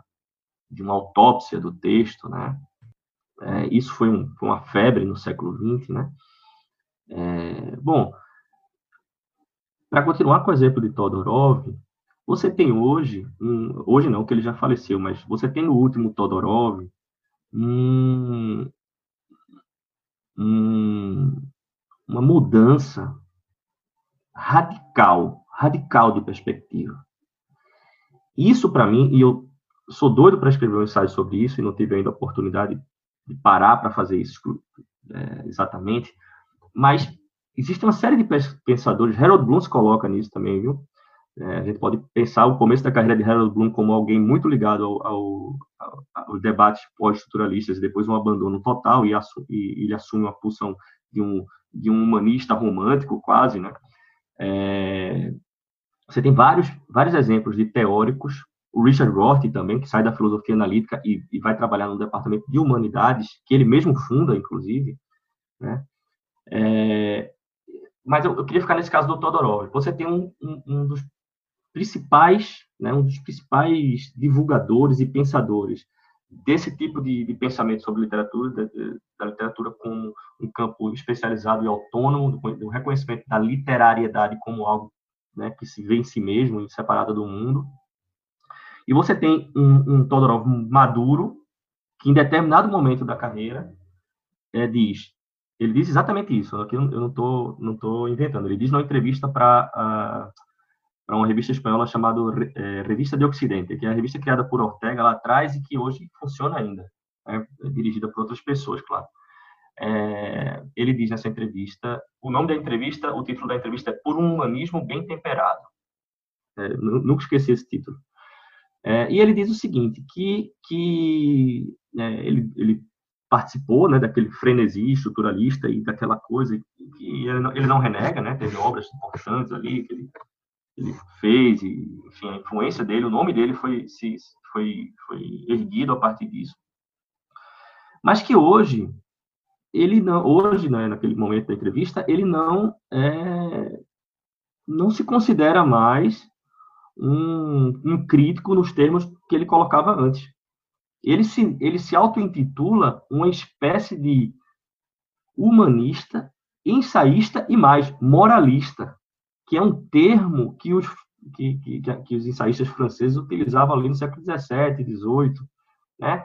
de uma autópsia do texto, né? É, isso foi, um, foi, uma febre no século XX, né? É, bom, para continuar com o exemplo de Todorov, você tem hoje, um, hoje não, que ele já faleceu, mas você tem no último Todorov um, um, uma mudança radical, radical de perspectiva. Isso, para mim, e eu sou doido para escrever um ensaio sobre isso e não tive ainda a oportunidade de parar para fazer isso é, exatamente. Mas existe uma série de pensadores, Harold Bloom se coloca nisso também, viu? É, a gente pode pensar o começo da carreira de Harold Bloom como alguém muito ligado ao, ao, ao, aos debates pós-estruturalistas e depois um abandono total e, assu e, ele assume uma posição de um, de um humanista romântico quase, né? É, você tem vários, vários exemplos de teóricos o Richard Rorty também, que sai da filosofia analítica e, e, vai trabalhar no departamento de humanidades, que ele mesmo funda, inclusive, né? É, mas eu, eu, queria ficar nesse caso do Todorov. Você tem um, um, um dos principais, né, um dos principais divulgadores e pensadores desse tipo de, de pensamento sobre literatura, da, da, literatura como um campo especializado e autônomo, do, do reconhecimento da literariedade como algo né, que se vê em si mesmo, separado do mundo, e você tem um, um Todorov maduro, que em determinado momento da carreira é, diz, ele diz exatamente isso, aqui eu não estou não tô inventando, ele diz numa entrevista para para uma revista espanhola chamada é, Revista de Occidente, que é a revista criada por Ortega lá atrás e que hoje funciona ainda, né, é dirigida por outras pessoas, claro. É, ele diz nessa entrevista, o nome da entrevista, o título da entrevista é Por um Humanismo Bem Temperado. É, nunca esqueci esse título. É, e ele diz o seguinte, que, que né, ele, ele participou né, daquele frenesi estruturalista e daquela coisa que ele não, ele não renega, né, teve obras importantes ali que ele, ele fez, e, enfim, a influência dele, o nome dele foi, se, foi, foi erguido a partir disso. Mas que hoje, ele não, hoje, né, naquele momento da entrevista, ele não é, não se considera mais um, um crítico nos termos que ele colocava antes ele se, ele se auto-intitula uma espécie de humanista, ensaísta e mais, moralista, que é um termo que os, que, que, que os ensaístas franceses utilizavam ali no século XVII, XVIII, né?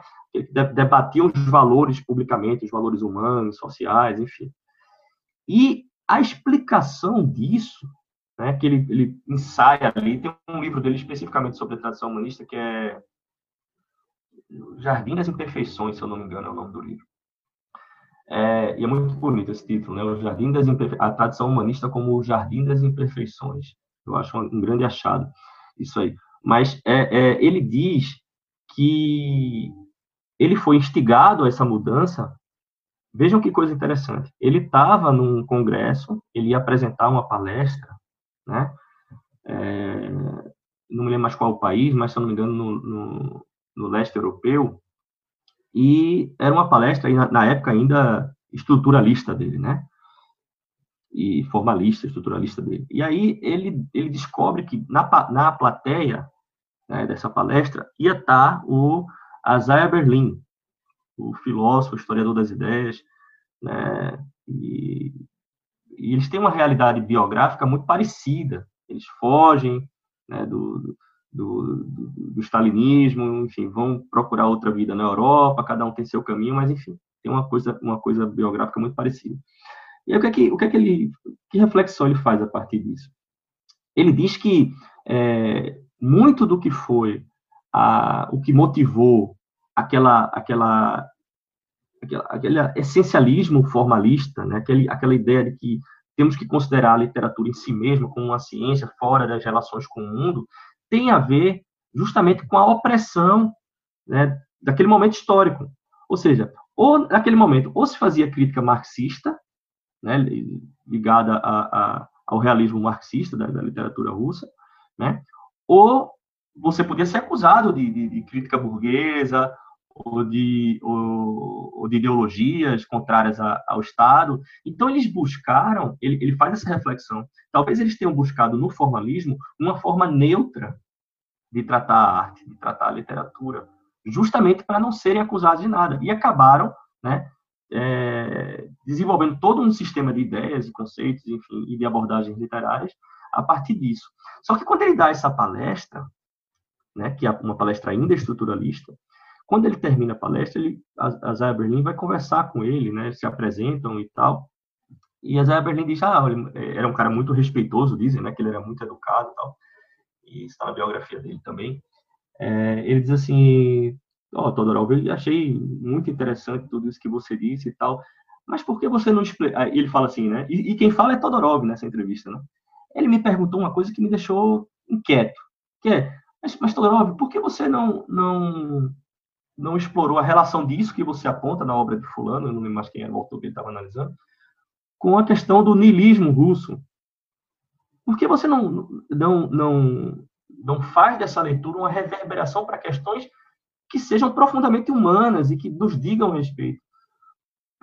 debatiam os valores publicamente, os valores humanos, sociais, enfim. E a explicação disso, né, que ele, ele ensaia ali, tem um livro dele especificamente sobre a tradição humanista, que é Jardim das Imperfeições, se eu não me engano, é o nome do livro. É, e é muito bonito esse título, né? O Jardim das Imperfe... A tradição humanista como o Jardim das Imperfeições. Eu acho um, grande achado isso aí. Mas é, é, ele diz que ele foi instigado a essa mudança. Vejam que coisa interessante. Ele estava num congresso, ele ia apresentar uma palestra, né? É, não me lembro mais qual o país, mas se eu não me engano, no, no, no leste europeu, e era uma palestra, na época ainda estruturalista dele, né? E formalista, estruturalista dele. E aí ele, ele descobre que na, na plateia né, dessa palestra ia estar o Isaiah Berlin, o filósofo, historiador das ideias, né? E, e eles têm uma realidade biográfica muito parecida. Eles fogem né, do, do, do, do, stalinismo, enfim, vão procurar outra vida na Europa, cada um tem seu caminho, mas enfim, tem uma coisa, uma coisa biográfica muito parecida. E aí, o que é que, o que, é que ele, que reflexão ele faz a partir disso? Ele diz que é, muito do que foi a, o que motivou aquela, aquela, aquela, aquele essencialismo formalista, né? Aquele, aquela ideia de que temos que considerar a literatura em si mesma como uma ciência fora das relações com o mundo, tem a ver justamente com a opressão né, daquele momento histórico. Ou seja, ou naquele momento, ou se fazia crítica marxista, né, ligada a, a, ao realismo marxista da, da, literatura russa, né, ou você podia ser acusado de, de, de crítica burguesa ou de, ou, ou de ideologias contrárias a, ao Estado. Então, eles buscaram, ele, ele faz essa reflexão, talvez eles tenham buscado no formalismo uma forma neutra de tratar a arte, de tratar a literatura, justamente para não serem acusados de nada. E acabaram né, é, desenvolvendo todo um sistema de ideias e conceitos, enfim, e de abordagens literárias a partir disso. Só que quando ele dá essa palestra, né, que é uma palestra ainda estruturalista, quando ele termina a palestra, ele, a, Zaya Berlin vai conversar com ele, né, se apresentam e tal, e a Zaya Berlin diz, ah, ele é, era um cara muito respeitoso, dizem, né, que ele era muito educado e tal, e está na biografia dele também, é, ele diz assim, ó, oh, Todorov, eu achei muito interessante tudo isso que você disse e tal, mas por que você não explica... Ele fala assim, né, e, e, quem fala é Todorov nessa entrevista, né, ele me perguntou uma coisa que me deixou inquieto, que é, mas, mas Todorov, por que você não, não, não explorou a relação disso que você aponta na obra de fulano, eu não lembro mais quem era o autor que ele estava analisando, com a questão do niilismo russo, por que você não, não, não, não faz dessa leitura uma reverberação para questões que sejam profundamente humanas e que nos digam respeito?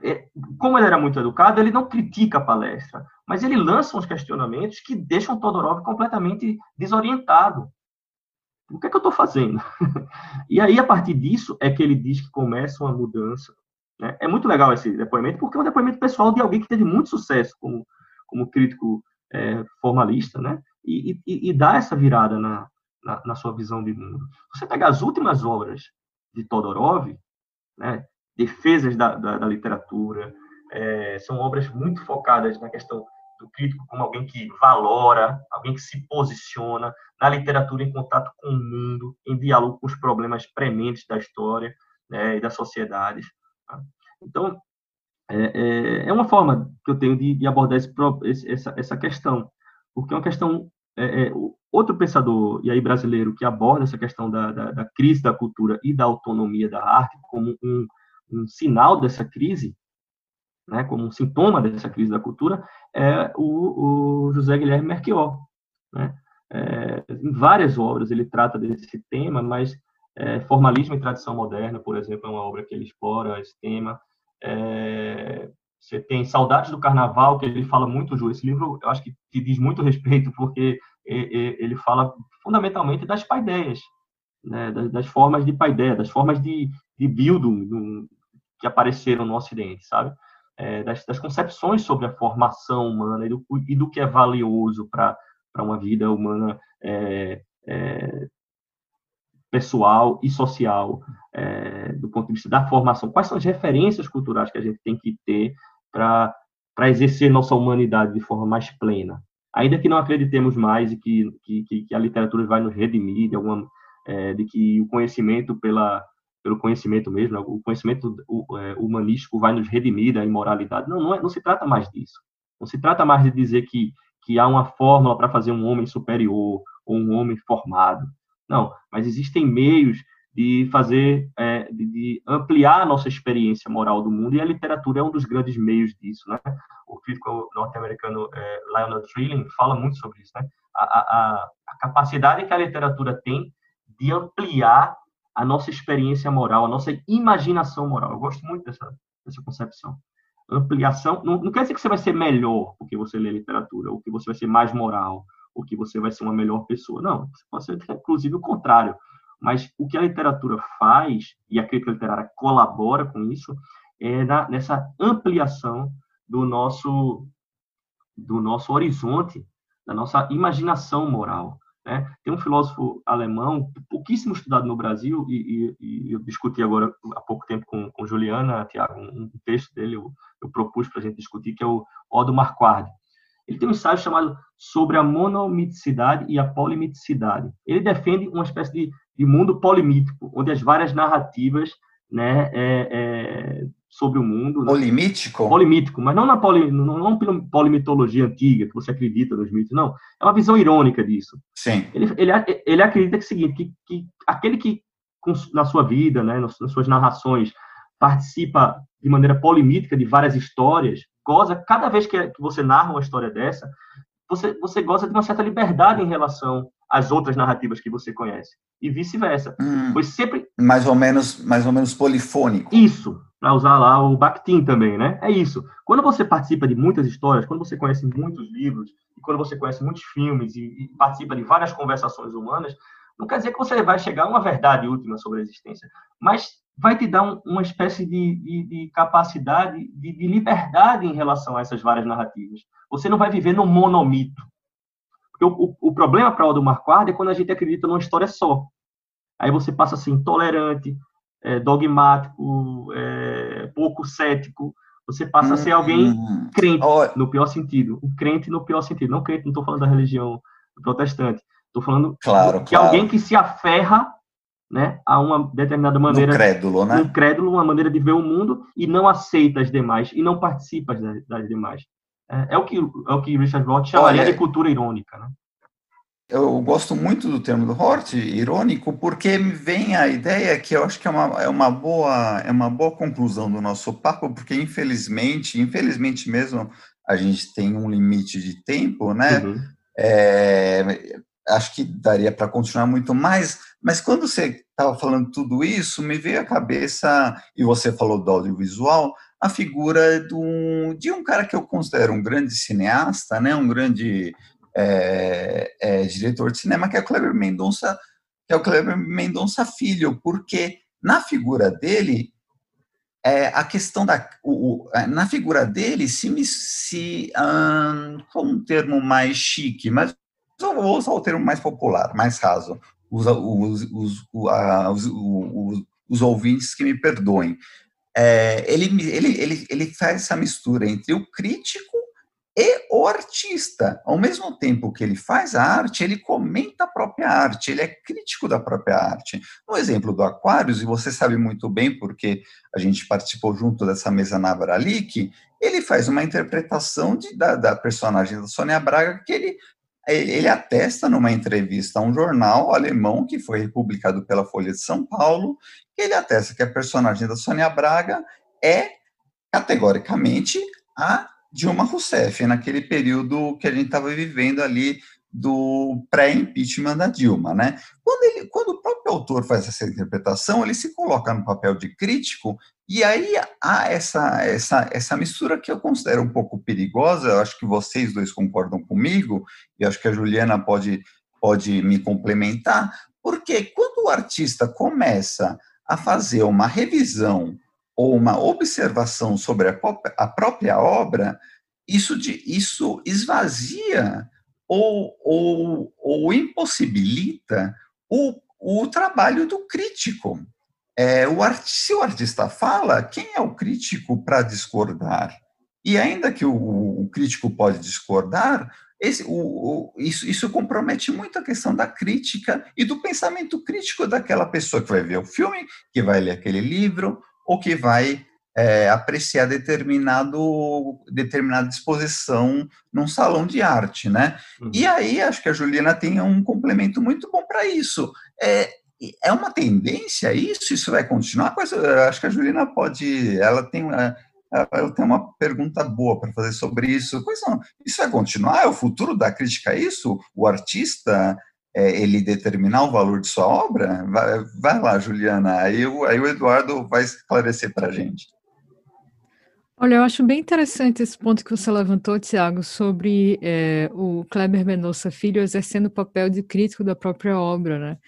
É, como ele era muito educado, ele não critica a palestra, mas ele lança uns questionamentos que deixam Todorov completamente desorientado. O que é que eu estou fazendo? e aí, a partir disso, é que ele diz que começa uma mudança. Né? É muito legal esse depoimento, porque é um depoimento pessoal de alguém que teve muito sucesso como, como crítico é, formalista, né? E, e, e, dá essa virada na, na, na, sua visão de mundo. Você pega as últimas obras de Todorov, né? Defesas da, da, da literatura, é, são obras muito focadas na questão do crítico como alguém que valora, alguém que se posiciona na literatura em contato com o mundo, em diálogo com os problemas prementes da história né, e das sociedades. Tá? Então, é, é, é, uma forma que eu tenho de, de abordar esse, essa, essa questão, porque é uma questão. É, é outro pensador, e aí brasileiro, que aborda essa questão da, da, da, crise da cultura e da autonomia da arte como um, um sinal dessa crise, né, como um sintoma dessa crise da cultura, é o, o José Guilherme Merquior. Né? É, em várias obras ele trata desse tema, mas é, Formalismo e Tradição Moderna, por exemplo, é uma obra que ele explora esse tema. É, você tem Saudades do Carnaval, que ele fala muito, Ju. Esse livro eu acho que te diz muito respeito, porque ele fala fundamentalmente das paideias, né, das, das, formas de paideia, das formas de, de Bildung que apareceram no Ocidente, sabe? É, das, das, concepções sobre a formação humana e do, e do que é valioso para uma vida humana é, é, pessoal e social, é, do ponto de vista da formação. Quais são as referências culturais que a gente tem que ter para exercer nossa humanidade de forma mais plena? Ainda que não acreditemos mais e que, que, que a literatura vai nos redimir de alguma é, de que o conhecimento pela pelo conhecimento mesmo, né, o conhecimento é, humanístico vai nos redimir da imoralidade. Não, não, é, não se trata mais disso. Não se trata mais de dizer que, que há uma fórmula para fazer um homem superior ou um homem formado. Não, mas existem meios de fazer, é, de, de, ampliar a nossa experiência moral do mundo, e a literatura é um dos grandes meios disso, né? O crítico norte-americano é, Lionel Trilling fala muito sobre isso, né? A, a, a, capacidade que a literatura tem de ampliar a nossa experiência moral, a nossa imaginação moral. Eu gosto muito dessa, dessa concepção. Ampliação, não, não quer dizer que você vai ser melhor porque você lê literatura, ou que você vai ser mais moral, ou que você vai ser uma melhor pessoa. Não, você pode ser, inclusive, o contrário. Mas o que a literatura faz, e a crítica literária colabora com isso, é na, nessa ampliação do nosso, do nosso horizonte, da nossa imaginação moral. Né? Tem um filósofo alemão, pouquíssimo estudado no Brasil, e, e, e eu discuti agora há pouco tempo com, com Juliana, Tiago, um, um, texto dele eu, eu propus para a gente discutir, que é o Odo Marquardt. Ele tem um ensaio chamado Sobre a Monomiticidade e a Polimiticidade. Ele defende uma espécie de, de mundo polimítico, onde as várias narrativas né, é, é, sobre o mundo. Né? Polimítico? Polimítico, mas não na poli, não, não polimitologia antiga, que você acredita nos mitos, não. É uma visão irônica disso. Sim. Ele, ele, ele acredita que é o seguinte, que, que aquele que na sua vida, né, nas suas narrações, participa de maneira polimítica de várias histórias, goza, cada vez que, que você narra uma história dessa, você, você goza de uma certa liberdade em relação às outras narrativas que você conhece. E vice-versa. Hum, pois sempre... Mais ou menos, mais ou menos polifônico. Isso para usar lá o Bakhtin também, né? É isso. Quando você participa de muitas histórias, quando você conhece muitos livros, e quando você conhece muitos filmes e, e participa de várias conversações humanas, não quer dizer que você vai chegar a uma verdade última sobre a existência, mas vai te dar um, uma espécie de, de, de capacidade de, de, liberdade em relação a essas várias narrativas. Você não vai viver num monomito. Porque o, o, o problema para o do Marquardt é quando a gente acredita numa história só. Aí você passa a ser intolerante, é, dogmático, é, pouco cético, você passa a ser alguém uhum. crente, no pior sentido. Um crente no pior sentido. Não crente, não estou falando da religião protestante. Estou falando claro, que claro. alguém que se aferra né, a uma determinada maneira. Um crédulo, né? Um crédulo, uma maneira de ver o mundo e não aceita as demais e não participa das, das demais. É, é, o que, é o que Richard Roth chamaria Olha, de cultura irônica, né? Eu gosto muito do termo do Hort, irônico, porque me vem a ideia que eu acho que é uma, é uma, boa, é uma boa conclusão do nosso papo, porque infelizmente, infelizmente mesmo, a gente tem um limite de tempo, né? Uhum. É, acho que daria para continuar muito mais, mas quando você estava falando tudo isso, me veio à cabeça, e você falou do audiovisual, a figura do, de um cara que eu considero um grande cineasta, né? Um grande é, é, diretor de cinema, que é o Kleber Mendonça, que é o Kleber Mendonça Filho, porque na figura dele é, a questão da o, o, é, na figura dele se se um, um termo mais chique, mas eu vou usar o termo mais popular, mais raso. Os, os, os, os, os, os ouvintes que me perdoem. É, ele, ele, ele, ele faz essa mistura entre o crítico e o artista. Ao mesmo tempo que ele faz a arte, ele comenta a própria arte, ele é crítico da própria arte. No exemplo do Aquários, e você sabe muito bem porque a gente participou junto dessa mesa na Abralic, ele faz uma interpretação de, da, da, personagem da Sônia Braga que ele ele atesta numa entrevista a um jornal alemão que foi publicado pela Folha de São Paulo, que ele atesta que a personagem da Sônia Braga é categoricamente a Dilma Rousseff, naquele período que a gente estava vivendo ali do pré-impeachment da Dilma, né? Quando, ele, quando o próprio autor faz essa interpretação, ele se coloca no papel de crítico e aí há essa, essa, essa mistura que eu considero um pouco perigosa, eu acho que vocês dois concordam comigo, e acho que a Juliana pode, pode me complementar, porque quando o artista começa a fazer uma revisão ou uma observação sobre a, a própria obra, isso, de, isso esvazia ou, ou, ou impossibilita o, o trabalho do crítico. É, o art, se o artista fala, quem é o crítico para discordar? E ainda que o, o crítico pode discordar, esse, o, o, isso, isso compromete muito a questão da crítica e do pensamento crítico daquela pessoa que vai ver o filme, que vai ler aquele livro, ou que vai é, apreciar determinado, determinada exposição num salão de arte, né? Uhum. E aí acho que a Juliana tem um complemento muito bom para isso. É, é uma tendência isso? Isso vai continuar? Acho que a Juliana pode, ela tem uma, ela tem uma pergunta boa para fazer sobre isso. Pois não, isso vai continuar? É o futuro da crítica a isso? O artista é, ele determinar o valor de sua obra? Vai, vai lá, Juliana. Aí, aí o Eduardo vai esclarecer para a gente. Olha, eu acho bem interessante esse ponto que você levantou, Tiago, sobre é, o Kleber Mendonça Filho exercendo o papel de crítico da própria obra, né?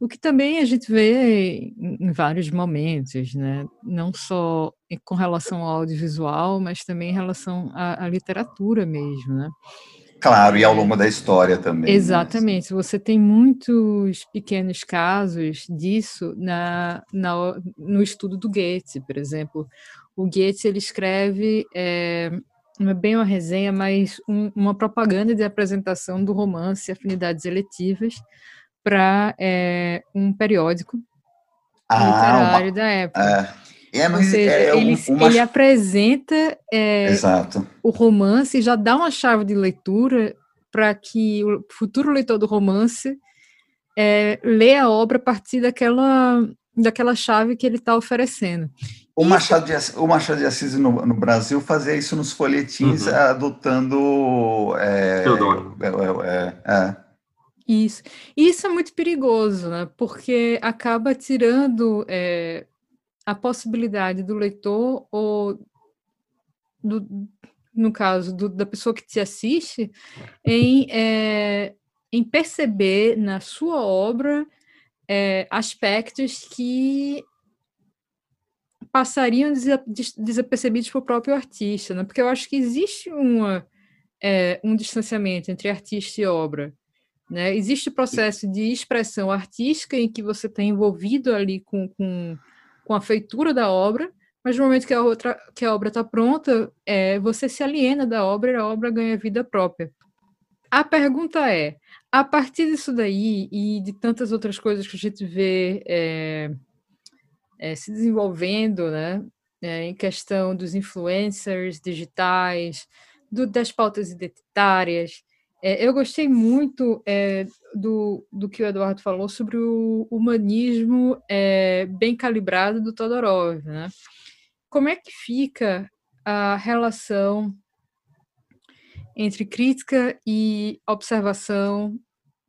O que também a gente vê em vários momentos, né? Não só com relação ao audiovisual, mas também em relação à, à literatura mesmo, né? Claro, e ao longo da história também. Né? Exatamente. Né? Você tem muitos pequenos casos disso na, na, no estudo do Goethe, por exemplo o Goethe ele escreve é, não é bem uma resenha, mas um, uma propaganda de apresentação do romance Afinidades Eletivas para é, um periódico ah, literário uma, da época. É, é, Ou seja, é, ele, uma... ele apresenta é, o romance e já dá uma chave de leitura para que o futuro leitor do romance é, lê a obra a partir daquela, daquela chave que ele está oferecendo. O Machado, de, Assis, o Machado de Assis no, no Brasil fazia isso nos folhetins, uhum. adotando. É, é, é, é, Isso. Isso é muito perigoso, né? Porque acaba tirando é, a possibilidade do leitor, ou do, no caso do, da pessoa que te assiste, em, é, em perceber na sua obra é, aspectos que passariam desapercebidos para o próprio artista, né? porque eu acho que existe uma, é, um distanciamento entre artista e obra. Né? Existe o processo de expressão artística em que você está envolvido ali com, com, com a feitura da obra, mas no momento que a, outra, que a obra está pronta, é, você se aliena da obra e a obra ganha vida própria. A pergunta é, a partir disso daí e de tantas outras coisas que a gente vê é, é, se desenvolvendo, né, é, em questão dos influencers digitais, do, das pautas identitárias. É, eu gostei muito é, do, do que o Eduardo falou sobre o humanismo é, bem calibrado do Todorov. Né? Como é que fica a relação entre crítica e observação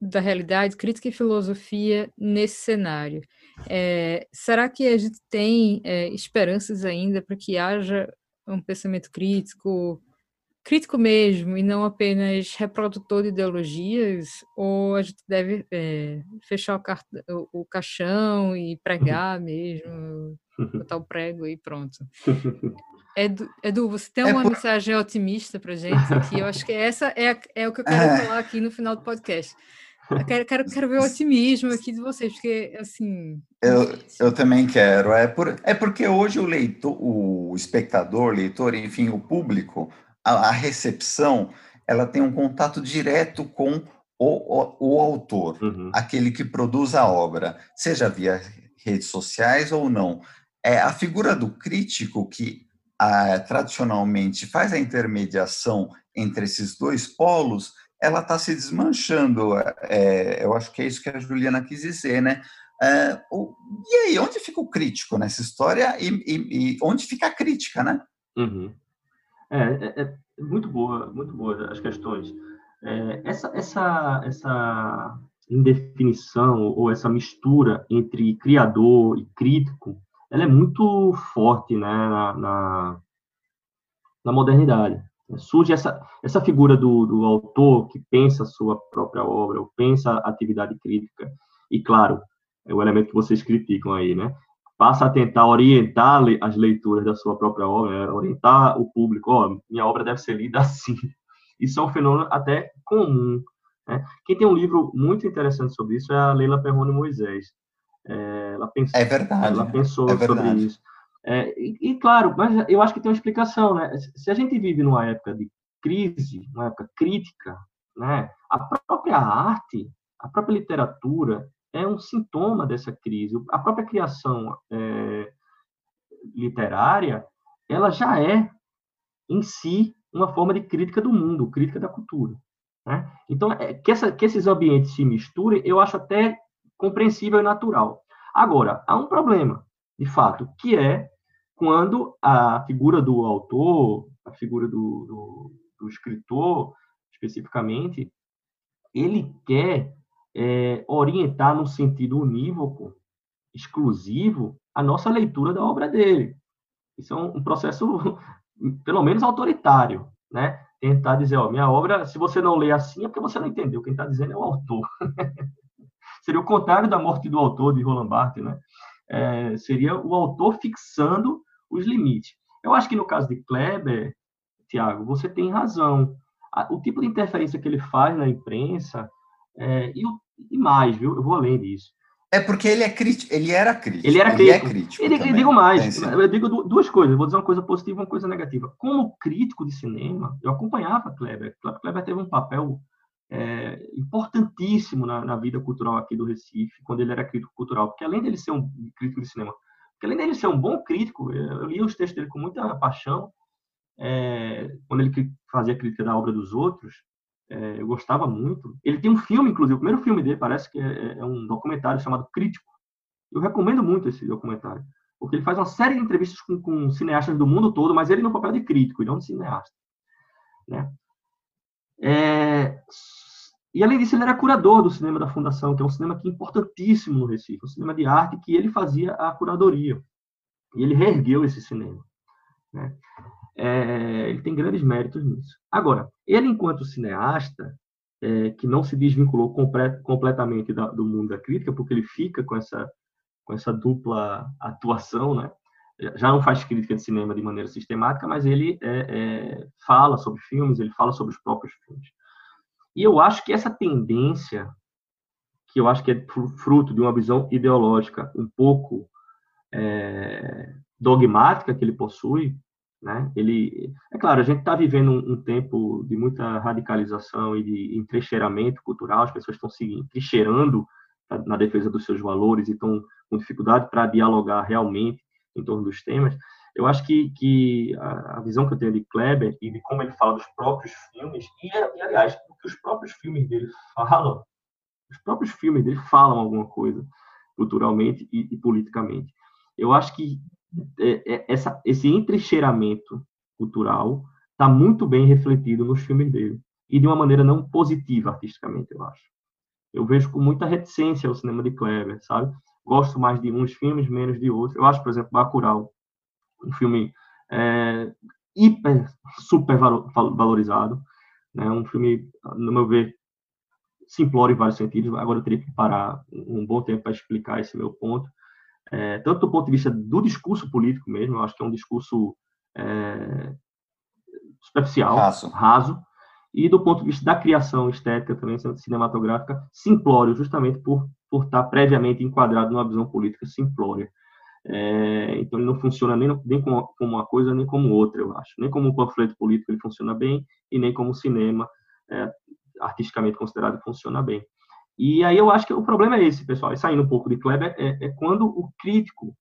da realidade, crítica e filosofia nesse cenário? É, será que a gente tem é, esperanças ainda para que haja um pensamento crítico, crítico mesmo, e não apenas reprodutor de ideologias? Ou a gente deve é, fechar o, o, o, caixão e pregar mesmo, botar o prego e pronto? Edu, Edu, você tem é uma por... mensagem otimista para gente? Que eu acho que essa é, é o que eu quero é. falar aqui no final do podcast. Eu quero, quero, quero ver o otimismo aqui de vocês, porque, assim... Eu, eu também quero. É, por, é porque hoje o leitor, o espectador, leitor, enfim, o público, a, a recepção, ela tem um contato direto com o, o, o autor, uhum. aquele que produz a obra, seja via redes sociais ou não. É a figura do crítico que a, tradicionalmente faz a intermediação entre esses dois polos, ela está se desmanchando. É, eu acho que é isso que a Juliana quis dizer, né? É, o, e aí, onde fica o crítico nessa história e, e, e onde fica a crítica, né? Uhum. É, é, é, muito boa, muito boa as questões. É, essa, essa, essa indefinição ou essa mistura entre criador e crítico, ela é muito forte, né, na, na, na modernidade. Surge essa, essa figura do, do autor que pensa a sua própria obra, ou pensa a atividade crítica, e claro, é o elemento que vocês criticam aí, né? Passa a tentar orientar as leituras da sua própria obra, né? orientar o público, ó, minha obra deve ser lida assim. Isso é um fenômeno até comum. Né? Quem tem um livro muito interessante sobre isso é a Leila Perrone Moisés. É, ela pensou, é verdade. Ela pensou é verdade. sobre isso. É, e, e, claro, mas eu acho que tem uma explicação, né? Se a gente vive numa época de crise, uma época crítica, né? A própria arte, a própria literatura é um sintoma dessa crise. A própria criação é, literária, ela já é em si uma forma de crítica do mundo, crítica da cultura. Né? Então, é, que, essa, que esses ambientes se misturem, eu acho até compreensível e natural. Agora, há um problema, de fato, que é quando a figura do autor, a figura do, do, do escritor, especificamente, ele quer é, orientar no sentido unívoco, exclusivo, a nossa leitura da obra dele. Isso é um, um processo, pelo menos, autoritário, né? Tentar dizer, ó, minha obra, se você não lê assim, é porque você não entendeu. Quem está dizendo é o autor. Seria o contrário da morte do autor, de Roland Barthes, né? É, seria o autor fixando os limites. Eu acho que no caso de Kleber, Tiago, você tem razão. O tipo de interferência que ele faz na imprensa é, e, o, e, mais, viu? Eu vou além disso. É porque ele é crítico, ele era crítico. Ele era crítico. Ele é crítico. Ele, digo mais, eu digo duas coisas, eu vou dizer uma coisa positiva e uma coisa negativa. Como crítico de cinema, eu acompanhava Kleber. Kleber teve um papel é, importantíssimo na, na, vida cultural aqui do Recife, quando ele era crítico cultural, porque além dele ser um crítico de cinema, porque além dele ser um bom crítico, eu lia os textos dele com muita paixão, é, quando ele fazia crítica da obra dos outros, é, eu gostava muito. Ele tem um filme, inclusive, o primeiro filme dele parece que é, é um documentário chamado Crítico. Eu recomendo muito esse documentário, porque ele faz uma série de entrevistas com, com cineastas do mundo todo, mas ele no papel de crítico e não de cineasta. Né? É, e além disso, ele era curador do cinema da Fundação, que é um cinema que é importantíssimo no Recife, um cinema de arte que ele fazia a curadoria. E ele reergueu esse cinema. Né? É, ele tem grandes méritos nisso. Agora, ele, enquanto cineasta, é, que não se desvinculou complet, completamente da, do mundo da crítica, porque ele fica com essa, com essa dupla atuação, né? já não faz crítica de cinema de maneira sistemática, mas ele é, é, fala sobre filmes, ele fala sobre os próprios filmes. E eu acho que essa tendência, que eu acho que é fruto de uma visão ideológica um pouco é, dogmática que ele possui, né? Ele, é claro, a gente está vivendo um, um, tempo de muita radicalização e de entrecheiramento cultural, as pessoas estão se entrecheirando na defesa dos seus valores e estão com dificuldade para dialogar realmente em torno dos temas. Eu acho que, que a, a, visão que eu tenho de Kleber e de como ele fala dos próprios filmes, e, e aliás, o que os próprios filmes dele falam, os próprios filmes dele falam alguma coisa culturalmente e, e politicamente. Eu acho que essa, esse entrecheiramento cultural está muito bem refletido nos filmes dele e de uma maneira não positiva artisticamente, eu acho. Eu vejo com muita reticência o cinema de Kleber, sabe? Gosto mais de uns filmes, menos de outros. Eu acho, por exemplo, Bacurau, um filme é, hiper, super valorizado, né? Um filme, no meu ver, simplório em vários sentidos. Agora eu teria que parar um bom tempo para explicar esse meu ponto é, tanto do ponto de vista do discurso político mesmo, eu acho que é um discurso é, superficial, raso. raso, e do ponto de vista da criação estética também, cinematográfica, simplório, justamente por, por estar previamente enquadrado numa visão política simplória. É, então ele não funciona nem, nem como, como, uma coisa nem como outra, eu acho. Nem como um panfleto político ele funciona bem e nem como cinema é, artisticamente considerado funciona bem. E aí eu acho que o problema é esse, pessoal, e saindo um pouco de Kleber, é, é quando o crítico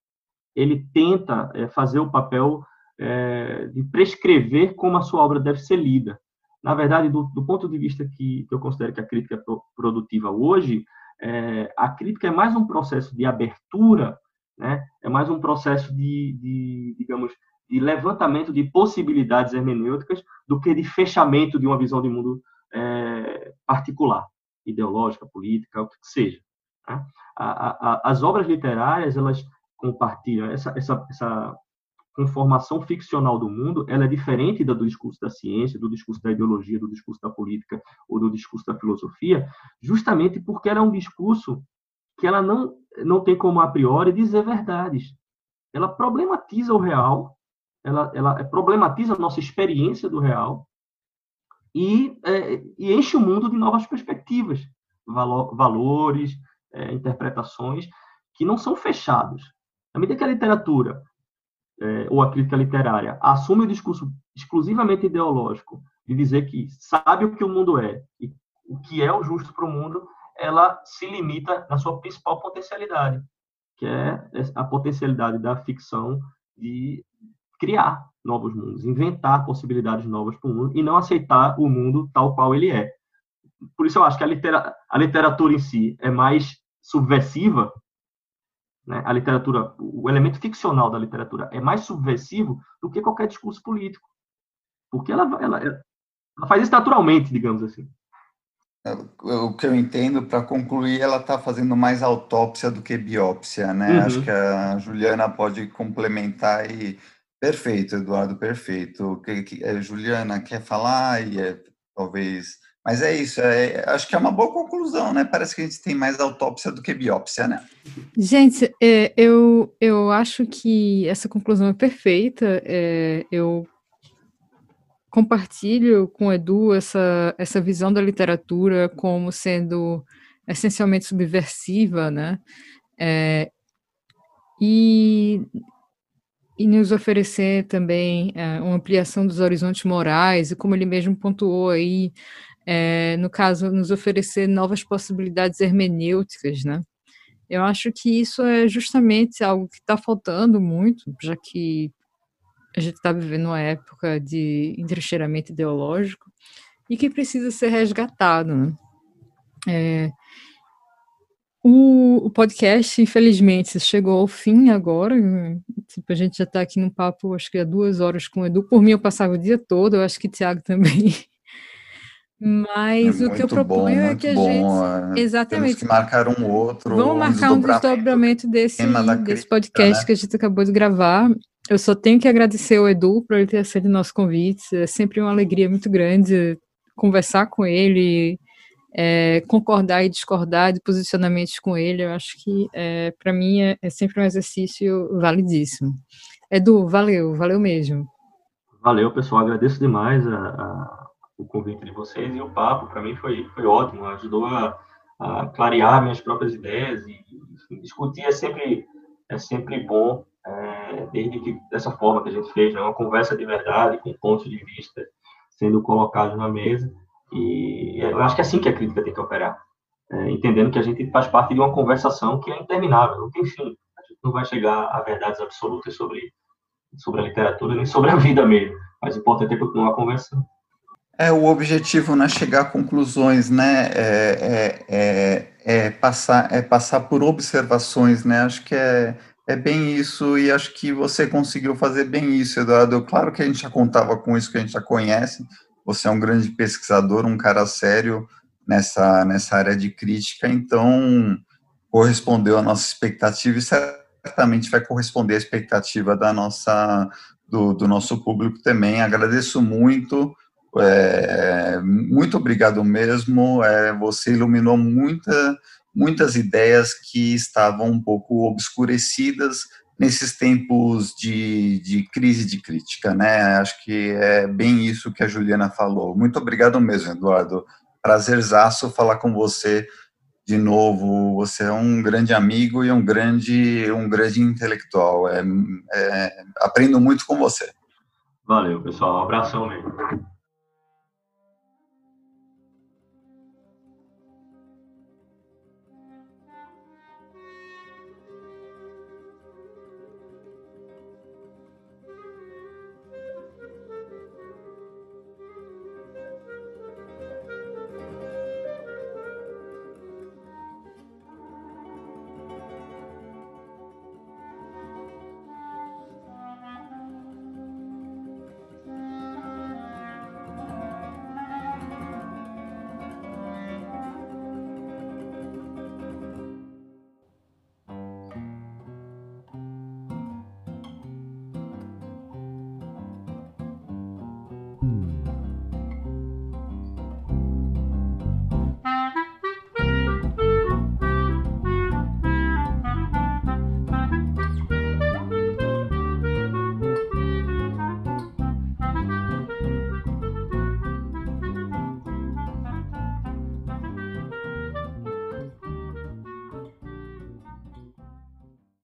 ele tenta é, fazer o papel é, de prescrever como a sua obra deve ser lida. na verdade, do, do ponto de vista que, que, eu considero que a crítica é produtiva hoje, é, a crítica é mais um processo de abertura, né? é mais um processo de, de, digamos, de levantamento de possibilidades hermenêuticas do que de fechamento de uma visão de mundo é, particular, ideológica, política, o que seja. Né? A, a, as obras literárias, elas compartilham essa, essa, essa conformação ficcional do mundo, ela é diferente da do discurso da ciência, do discurso da ideologia, do discurso da política ou do discurso da filosofia, justamente porque ela é um discurso que ela não, não tem como a priori dizer verdades. Ela problematiza o real, ela, ela problematiza a nossa experiência do real e, é, e enche o mundo de novas perspectivas, valor, valores, é, interpretações que não são fechados. À medida que a literatura é, ou a crítica literária assume o discurso exclusivamente ideológico de dizer que sabe o que o mundo é e o que é o justo para o mundo, ela se limita na sua principal potencialidade, que é a potencialidade da ficção de criar novos mundos, inventar possibilidades novas para o mundo e não aceitar o mundo tal qual ele é. Por isso eu acho que a, litera a literatura em si é mais subversiva né? A literatura, o elemento ficcional da literatura é mais subversivo do que qualquer discurso político. Porque ela, ela, ela faz isso naturalmente, digamos assim. É, o que eu entendo, para concluir, ela está fazendo mais autópsia do que biópsia, né? Uhum. Acho que a Juliana pode complementar e perfeito, Eduardo, perfeito. Que, a Juliana quer falar e é, talvez mas é isso, é, acho que é uma boa conclusão, né? Parece que a gente tem mais autópsia do que biópsia, né? Gente, é, eu, eu acho que essa conclusão é perfeita. É, eu compartilho com o Edu essa, essa visão da literatura como sendo essencialmente subversiva, né? É, e, e nos oferecer também é, uma ampliação dos horizontes morais, e como ele mesmo pontuou aí, é, no caso, nos oferecer novas possibilidades hermenêuticas, né? Eu acho que isso é justamente algo que está faltando muito, já que a gente está vivendo uma época de entrincheiramento ideológico e que precisa ser resgatado. Né? É, o, o, podcast, infelizmente, chegou ao fim agora. Tipo, a gente já está aqui no papo, acho que há duas horas com o Edu. Por mim, eu passava o dia todo, eu acho que o Tiago também. Mas é o que eu proponho bom, é que a bom, gente. É. Exatamente. Temos que marcar um outro. Vamos marcar um desdobramento desse, desse podcast né? que a gente acabou de gravar. Eu só tenho que agradecer ao Edu por ele ter aceito o nosso convite. É sempre uma alegria muito grande conversar com ele, é, concordar e discordar de posicionamentos com ele. Eu acho que, é, para mim, é, é, sempre um exercício validíssimo. Edu, valeu, valeu mesmo. Valeu, pessoal. Agradeço demais a, a o convite de vocês e o papo para mim foi foi ótimo, ajudou a, a clarear minhas próprias ideias e enfim, discutir é sempre é sempre bom, é, desde que dessa forma que a gente fez, né, uma conversa de verdade com pontos de vista sendo colocados na mesa e eu acho que é assim que a crítica tem que operar, é, entendendo que a gente faz parte de uma conversação que é interminável, não tem fim, a gente não vai chegar a verdades absolutas sobre sobre a literatura nem sobre a vida mesmo, mas o importante é continuar conversando. É, o objetivo não é chegar a conclusões, né? É, é, é, é, passar, é passar por observações, né? Acho que é, é bem isso, e acho que você conseguiu fazer bem isso, Eduardo. Claro que a gente já contava com isso, que a gente já conhece. Você é um grande pesquisador, um cara sério nessa, nessa área de crítica, então correspondeu à nossa expectativa e certamente vai corresponder à expectativa da nossa, do, do nosso público também. Agradeço muito é, muito obrigado mesmo. É, você iluminou muita, muitas ideias que estavam um pouco obscurecidas nesses tempos de, de crise de crítica, né? Acho que é bem isso que a Juliana falou. Muito obrigado mesmo, Eduardo. Prazerzaço falar com você de novo. Você é um grande amigo e um grande, um grande intelectual. É, é, aprendo muito com você. Valeu, pessoal. Um abração mesmo.